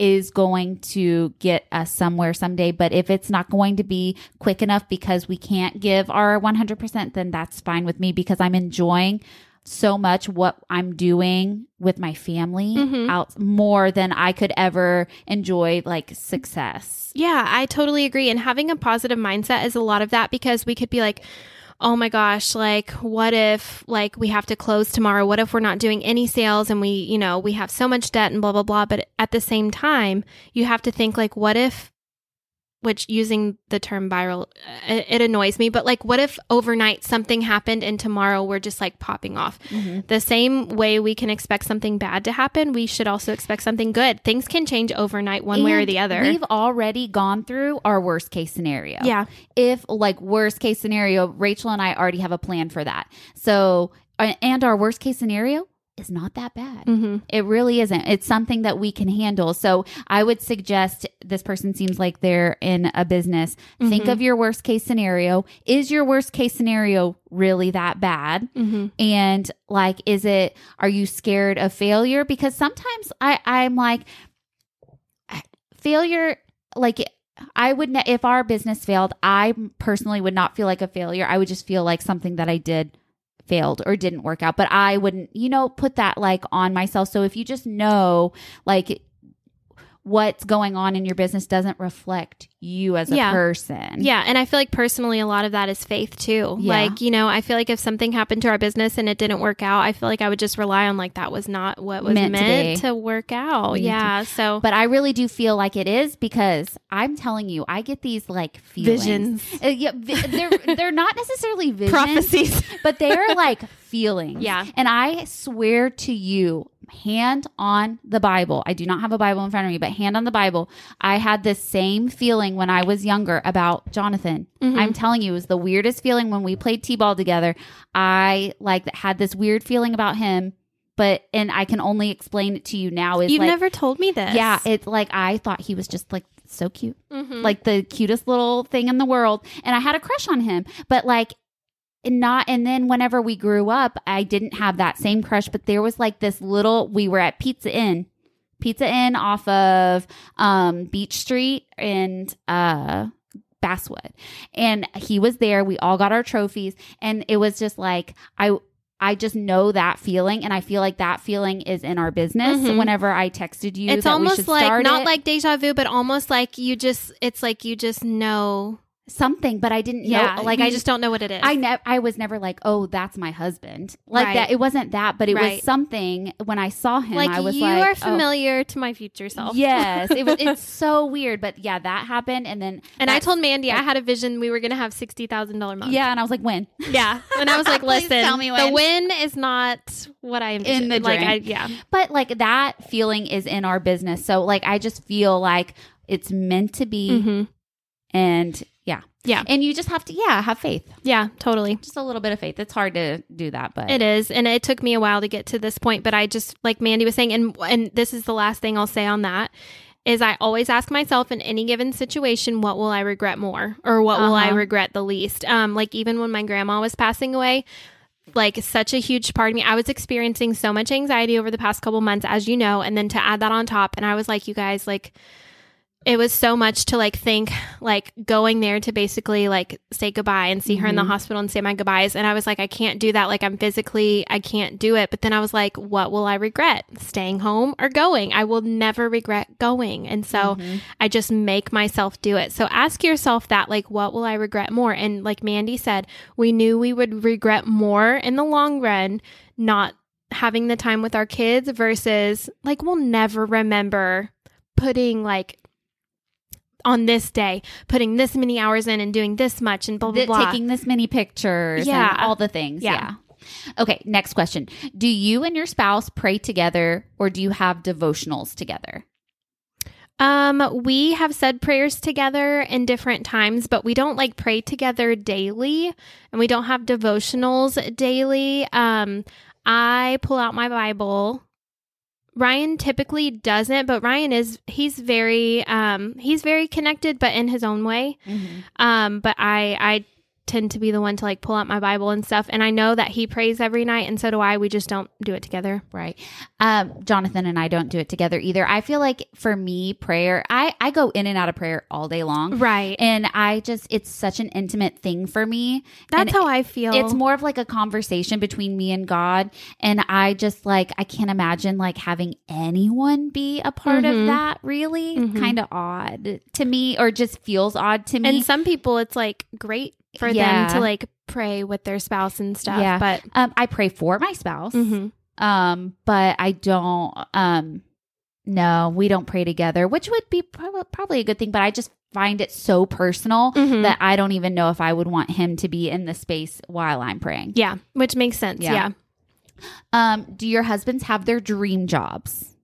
is going to get us somewhere someday. But if it's not going to be quick enough because we can't give our 100%, then that's fine with me because I'm enjoying so much what I'm doing with my family Mhm. out more than I could ever enjoy like success. Yeah, I totally agree. And having a positive mindset is a lot of that because we could be like, oh my gosh, like, what if, like, we have to close tomorrow? What if we're not doing any sales and we, you know, we have so much debt and blah, blah, blah. But at the same time, you have to think, like, what if, which using the term viral, uh, it, it annoys me, but like, what if overnight something happened and tomorrow we're just like popping off? The same way we can expect something bad to happen, we should also expect something good. Things can change overnight one way or the other. We've already gone through our worst case scenario. Yeah. If like worst case scenario, Rachel and I already have a plan for that. So, uh, and our worst case scenario is not that bad. hmm It really isn't. It's something that we can handle. So I would suggest this person seems like they're in a business. Think Mhm. of your worst case scenario. Is your worst case scenario really that bad? hmm And like, is it, are you scared of failure? Because sometimes I, I'm like, failure, like, I would, ne- if our business failed, I personally would not feel like a failure. I would just feel like something that I did failed or didn't work out. But I wouldn't, you know, put that like on myself. So if you just know, like, what's going on in your business doesn't reflect you as a Yeah. person. Yeah, and I feel like personally, a lot of that is faith too. Yeah. Like you know, I feel like if something happened to our business and it didn't work out, I feel like I would just rely on like that was not what was Meant meant, to to, work out. Meant Yeah, so But I really do feel like it is because I'm telling you, I get these like feelings. visions, Uh, yeah, vi- they're they're not necessarily visions, prophecies. but they're like feelings. Yeah. And I swear to you, hand on the Bible. I do not have a Bible in front of me, but hand on the Bible. I had this same feeling when I was younger about Jonathan. Mhm. I'm telling you, it was the weirdest feeling when we played T-ball together. I like had this weird feeling about him, but and I can only explain it to you now is You've like never told me this. yeah, it's like I thought he was just like so cute Mhm. like the cutest little thing in the world and i had a crush on him but like not and then whenever we grew up i didn't have that same crush but there was like this little we were at pizza inn pizza inn off of um beach street and uh basswood and he was there we all got our trophies and it was just like i I just know that feeling, and I feel like that feeling is in our business. Mhm. Whenever I texted you, it's that we almost like not it. like deja vu, but almost like you just. It's like you just know. Something, but I didn't Yeah, know. Like you I just don't know what it is. I ne- I was never like, oh, that's my husband. Like Right. that. It wasn't that, but it Right. was something. When I saw him, like I was you like, are oh. familiar to my future self. Yes, it was. It's so weird, but yeah, that happened, and then And I told Mandy I had a vision we were going to have sixty thousand dollar month. yeah, and I was like, when? yeah. And I was like, listen, tell me the win is not what I envisioned. In the like, dream. I, yeah, But like that feeling is in our business, so like I just feel like it's meant to be, hmm and yeah, and you just have to yeah have faith, yeah, totally. just a little bit of faith. It's hard to do that, but It is, and it took me a while to get to this point. But I just like Mandy was saying, and and this is the last thing I'll say on that is I always ask myself in any given situation, what will I regret more, or what will I Uh-huh. regret the least? Um, like even when my grandma was passing away. Like such a huge part of me. I was experiencing so much anxiety over the past couple months, as you know, and then to add that on top, and I was like, you guys, like, it was so much to like think like going there to basically like say goodbye and see her in the Mhm. hospital and say my goodbyes. And i was like i can't do that. Like i'm physically i can't do it. But then i was like what will i regret? Staying home or going? I will never regret going. And so Mhm. i just make myself do it. So ask yourself that like what will i regret more? And like mandy said we knew we would regret more in the long run not having the time with our kids versus like we'll never remember putting like on this day, putting this many hours in and doing this much and blah blah blah. taking this many pictures, Yeah. and all the things, Yeah. yeah. Okay, next question. Do you and your spouse pray together or do you have devotionals together? Um, we have said prayers together in different times, but we don't like pray together daily and we don't have devotionals daily. Um, I pull out my Bible. Ryan typically doesn't, but Ryan is he's very um he's very connected but in his own way. Um, but I I tend to be the one to like pull out my Bible and stuff and I know that he prays every night and so do I. We just don't do it together. Right. Um, Jonathan and I don't do it together either. I feel like for me, prayer, I, I go in and out of prayer all day long. Right. And I just, it's such an intimate thing for me. That's and how I feel. It's more of like a conversation between me and God. And I just like, I can't imagine like having anyone be a part Mhm. of that really. Mhm. Kind of odd to me or just feels odd to me. And some people, it's like great for Yeah. them to like pray with their spouse and stuff. Yeah. But um, I pray for my spouse. mhm. Um, but I don't, um, no, we don't pray together, which would be prob- probably a good thing, but I just find it so personal Mhm. that I don't even know if I would want him to be in the space while I'm praying. yeah, which makes sense. Yeah. Yeah. Um, do your husbands have their dream jobs?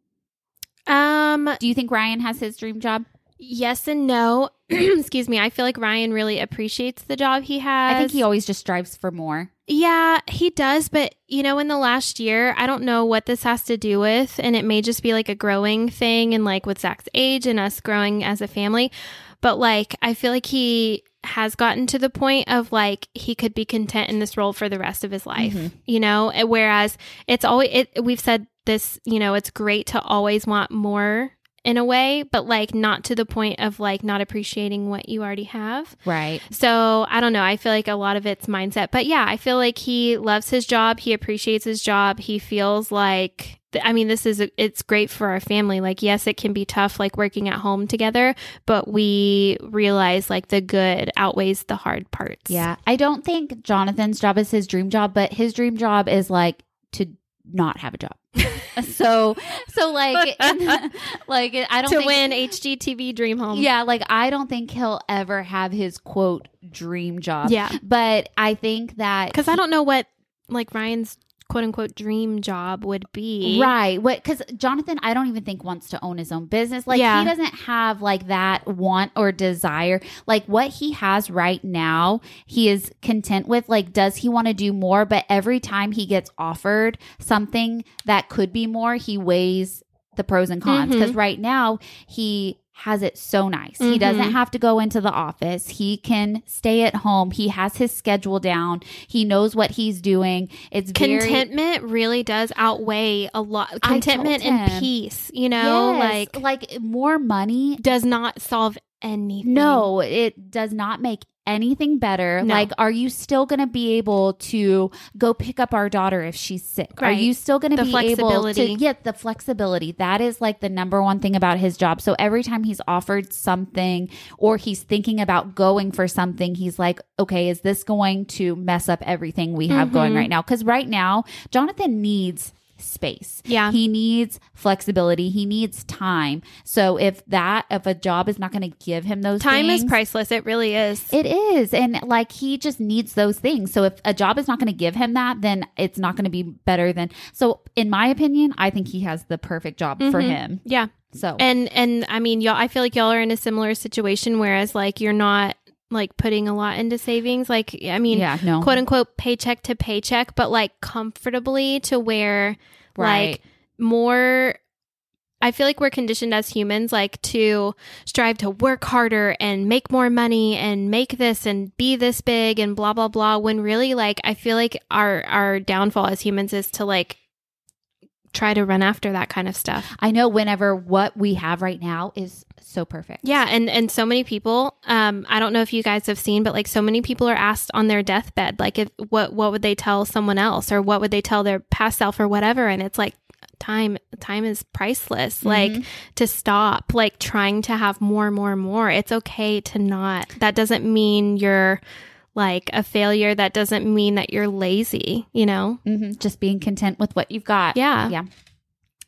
Um. Do you think Ryan has his dream job? Yes and no. excuse me, I feel like Ryan really appreciates the job he has. I think he always just strives for more. Yeah, he does, but you know, in the last year, I don't know what this has to do with, and it may just be like a growing thing and like with Zach's age and us growing as a family. But like, I feel like he has gotten to the point of like he could be content in this role for the rest of his life, Mm-hmm. you know. Whereas it's always it. We've said this, you know, it's great to always want more in a way, but like not to the point of like not appreciating what you already have. Right. So I don't know. I feel like a lot of it's mindset. But yeah, I feel like he loves his job. He appreciates his job. He feels like, I mean, this is, it's great for our family. Like, yes, it can be tough, like working at home together, but we realize like the good outweighs the hard parts. Yeah. I don't think Jonathan's job is his dream job, but his dream job is like to not have a job. so, so like, like I don't To think, win HGTV Dream Home. Yeah, like I don't think he'll ever have his quote dream job. Yeah. But I think that Cause I don't know what like Ryan's quote unquote dream job would be. Right. What cuz Jonathan I don't even think wants to own his own business. Like Yeah. he doesn't have like that want or desire. Like what he has right now, he is content with. Like does he want to do more? But every time he gets offered something that could be more, he weighs the pros and cons mm-hmm. because right now he has it so nice. He doesn't Mhm. have to go into the office. He can stay at home. He has his schedule down. He knows what he's doing. It's very Contentment really does outweigh a lot. Contentment and peace, you know, Yes, like like more money does not solve anything. no it does not make anything better. No. like are you still going to be able to go pick up our daughter if she's sick? Are you still going to be able to get the flexibility. That is like the number one thing about his job. So every time he's offered something or he's thinking about going for something he's like okay is this going to mess up everything we have going Mhm. right now? Because right now jonathan needs space Yeah. he needs flexibility he needs time so if that if a job is not going to give him those Time is priceless. It really is. it is. And like he just needs those things. So if a job is not going to give him that, then it's not going to be better than. So in my opinion, I think he has the perfect job for Mhm. him. yeah. So And and I mean, y'all I feel like y'all are in a similar situation whereas like you're not like putting a lot into savings. Like I mean, yeah, no. quote unquote paycheck to paycheck, but like comfortably to where Right. like more I feel like we're conditioned as humans like to strive to work harder and make more money and make this and be this big and blah blah blah when really like I feel like our our downfall as humans is to like try to run after that kind of stuff. I know whenever what we have right now is so perfect. Yeah, and and so many people, um, I don't know if you guys have seen, but like so many people are asked on their deathbed, like if what what would they tell someone else, or what would they tell their past self, or whatever, and it's like time time is priceless. Like to stop, like trying to have more, and more, and more. It's okay to not. That doesn't mean you're like a failure. That doesn't mean that you're lazy. You know? hmm Just being content with what you've got. Yeah. Yeah.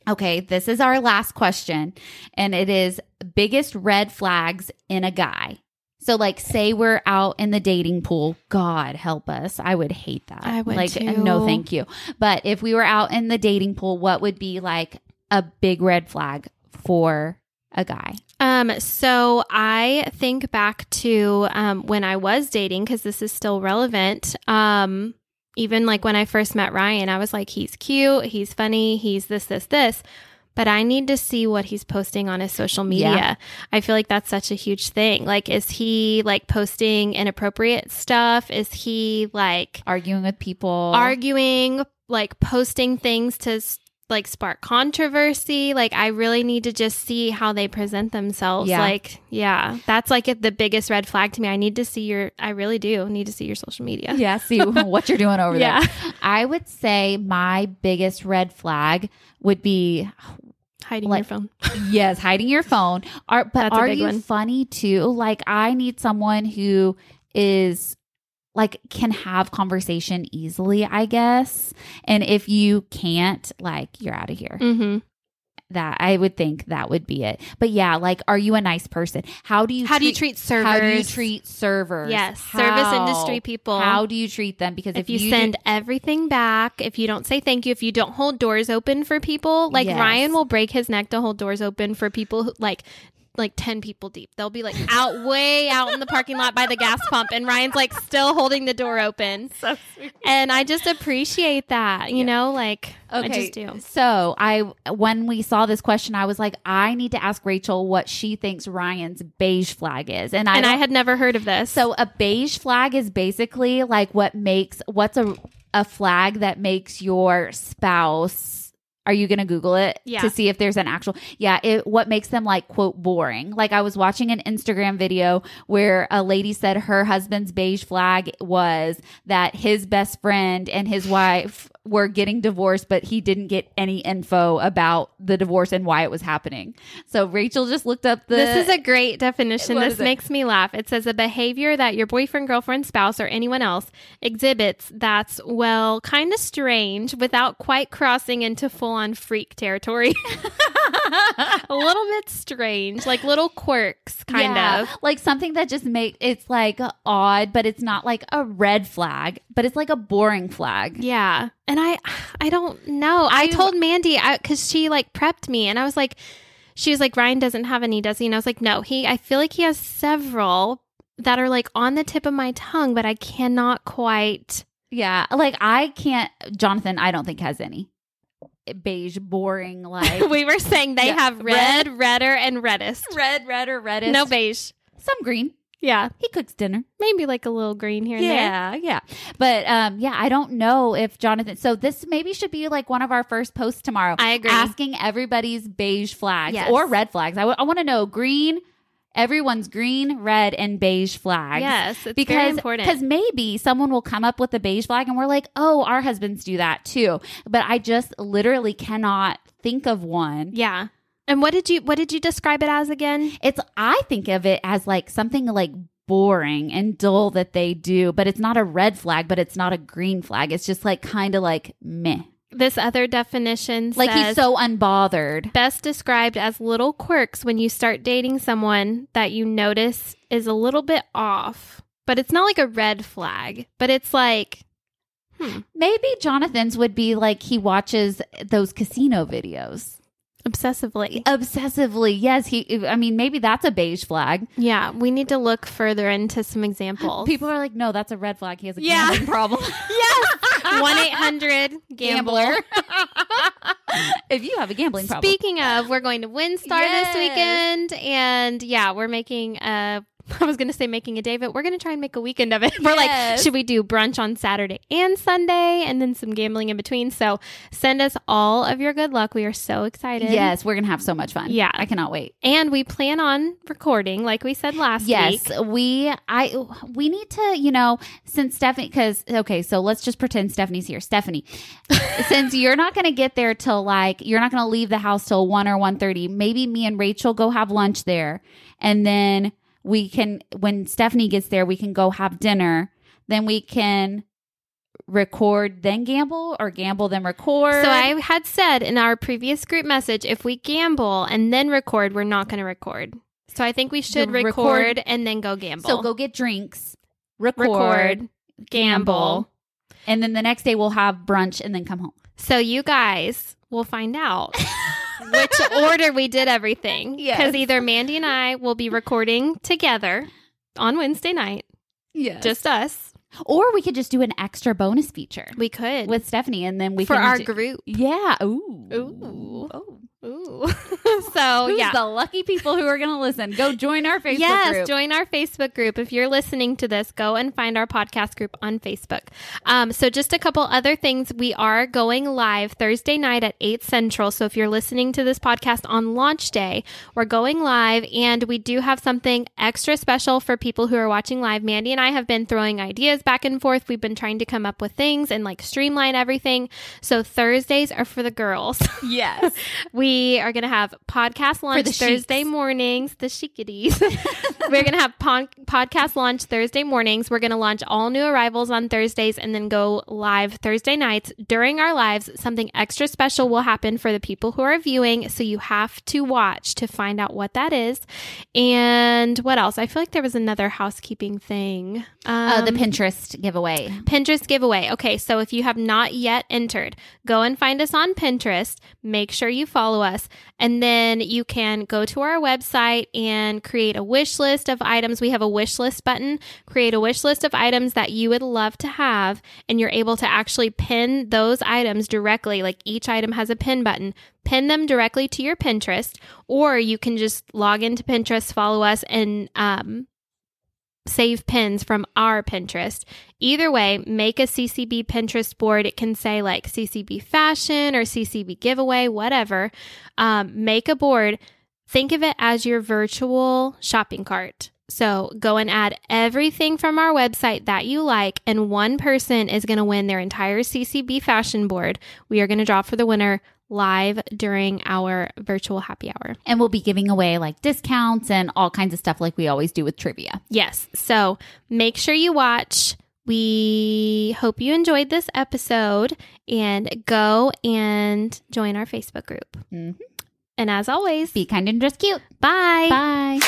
Okay, this is our last question, and it is biggest red flags in a guy. So, like, say we're out in the dating pool. God help us. I would hate that. I would like, too. no, thank you. But if we were out in the dating pool, what would be like a big red flag for a guy? Um, so I think back to um, when I was dating because this is still relevant. Um, even like when I first met Ryan, I was like, he's cute, he's funny, he's this, this, this. But I need to see what he's posting on his social media. Yeah. I feel like that's such a huge thing. Like, is he like posting inappropriate stuff? Is he like Arguing with people. arguing, like posting things to like spark controversy. Like I really need to just see how they present themselves. Yeah. Like, yeah, that's like the biggest red flag to me. I need to see your, I really do need to see your social media. yeah, see what you're doing over Yeah. there. I would say my biggest red flag would be Hiding Like- your phone. yes, hiding your phone. Are but That's are you one. funny too? Like I need someone who is like can have conversation easily, I guess. And if you can't, like you're out of here. Mm-hmm. That I would think that would be it. But yeah, like are you a nice person? How do you How do you treat servers? How do you treat servers? Yes, How? service industry people. How do you treat them? Because if, if you, do- send everything back, if you don't say thank you, if you don't hold doors open for people, like Yes. Ryan will break his neck to hold doors open for people who like like 10 people deep. They'll be like out way out in the parking lot by the gas pump and Ryan's like still holding the door open. So sweet. And I just appreciate that, you know, like I just do. So I, when we saw this question, I was like, I need to ask Rachel what she thinks Ryan's beige flag is, and I And I had never heard of this. So a beige flag is basically like what makes what's a a flag that makes your spouse are you going to google it Yeah. to see if there's an actual yeah it what makes them like quote boring like i was watching an instagram video where a lady said her husband's beige flag was that his best friend and his wife were getting divorced but he didn't get any info about the divorce and why it was happening so rachel just looked up the this is a great definition. This is it? makes me laugh. It says a behavior that your boyfriend, girlfriend, spouse, or anyone else exhibits that's, well, kind of strange without quite crossing into full on freak territory. a little bit strange, like little quirks, kind Yeah, of. like something that just make it's like odd, but it's not like a red flag, but it's like a boring flag. Yeah. And I I don't know. I I- told Mandy uh, cuz she like prepped me and I was like she was like Ryan doesn't have any, does he? And I was like, "No, he I feel like he has several that are like on the tip of my tongue, but I cannot quite Yeah, like I can't. Jonathan, I don't think has any beige, boring like We were saying they Yeah, have red, redder and reddest. red, red or reddish. No beige. some green. Yeah. He cooks dinner. Maybe like a little green here and there. Yeah, yeah. But um, yeah, I don't know if Jonathan. So this maybe should be like one of our first posts tomorrow. I agree. Asking everybody's beige flags Yes. or red flags. I want to know green. Everyone's green, red, and beige flags. Yes, it's very because important. because maybe someone will come up with a beige flag and we're like, oh, our husbands do that too. But I just literally cannot think of one. Yeah. And what did you what did you describe it as again? It's I think of it as like something like boring and dull that they do, but it's not a red flag, but it's not a green flag. It's just like kind of like meh. This other definition Like says he's so unbothered. best described as little quirks when you start dating someone that you notice is a little bit off. But it's not like a red flag, but it's like hmm. Maybe Jonathan's would be like he watches those casino videos. Obsessively. Obsessively. Yes, he I mean maybe that's a beige flag. Yeah, we need to look further into some examples. People are like, "No, that's a red flag. He has a Yeah. gambling problem." yes, one eight hundred gambler. if you have a gambling problem. Speaking of, we're going to WinStar Yes. this weekend, and yeah, we're making a. I was going to say making a day, but we're going to try and make a weekend of it. We're like, should we do brunch on Saturday and Sunday, and then some gambling in between? So send us all of your good luck. We are so excited. Yes, we're going to have so much fun. Yeah. I cannot wait. and we plan on recording, like we said last Yes, week. we I we need to, you know, since Stephanie cuz okay, so let's just pretend Stephanie's here. Stephanie. since you're not going to get there till like you're not going to leave the house till 1 or 1:30, maybe me and Rachel go have lunch there and then we can when Stephanie gets there, we can go have dinner. Then we can record then gamble or gamble then record. So I had said in our previous group message, if we gamble and then record, we're not going to record. So I think we should record, record- and then go gamble. so go get drinks, record, record, gamble. and then the next day we'll have brunch and then come home. So you guys will find out which order we did everything. Yes. Because either Mandy and I will be recording together on Wednesday night, Yeah. just us. or we could just do an extra bonus feature We could with Stephanie and then we for can our do- group. Yeah. Ooh. Ooh. Oh. Ooh. so Who's yeah. the lucky people who are going to listen? Go join our Facebook yes, group. join our Facebook group. If you're listening to this, go and find our podcast group on Facebook. Um, so, just a couple other things. We are going live Thursday night at 8 Central. So, if you're listening to this podcast on launch day, we're going live and we do have something extra special for people who are watching live. Mandy and I have been throwing ideas back and forth. We've been trying to come up with things and like streamline everything. So, Thursdays are for the girls. yes. We are going to have podcast launch Thursday mornings, the chickadees. We're going to have pon- podcast launch Thursday mornings. We're going to launch all new arrivals on Thursdays and then go live Thursday nights. During our lives, something extra special will happen for the people who are viewing. So you have to watch to find out what that is. And what else? I feel like there was another housekeeping thing. Uh, the Um, Pinterest giveaway. Pinterest giveaway. Okay, so if you have not yet entered, go and find us on Pinterest. Make sure you follow us. us. And then you can go to our website and create a wish list of items. We have a wish list button. Create a wish list of items that you would love to have. And you're able to actually pin those items directly. Like each item has a pin button. Pin them directly to your Pinterest, or you can just log into Pinterest, follow us, and um, save pins from our Pinterest. Either way, make a CCB Pinterest board. It can say like CCB fashion or CCB giveaway, whatever. Um, make a board. Think of it as your virtual shopping cart. So go and add everything from our website that you like, and one person is going to win their entire CCB fashion board. We are going to draw for the winner live during our virtual happy hour. And we'll be giving away like discounts and all kinds of stuff like we always do with trivia. Yes. So make sure you watch. We hope you enjoyed this episode and go and join our Facebook group. Mhm. And as always, Be kind and just cute. bye. Bye.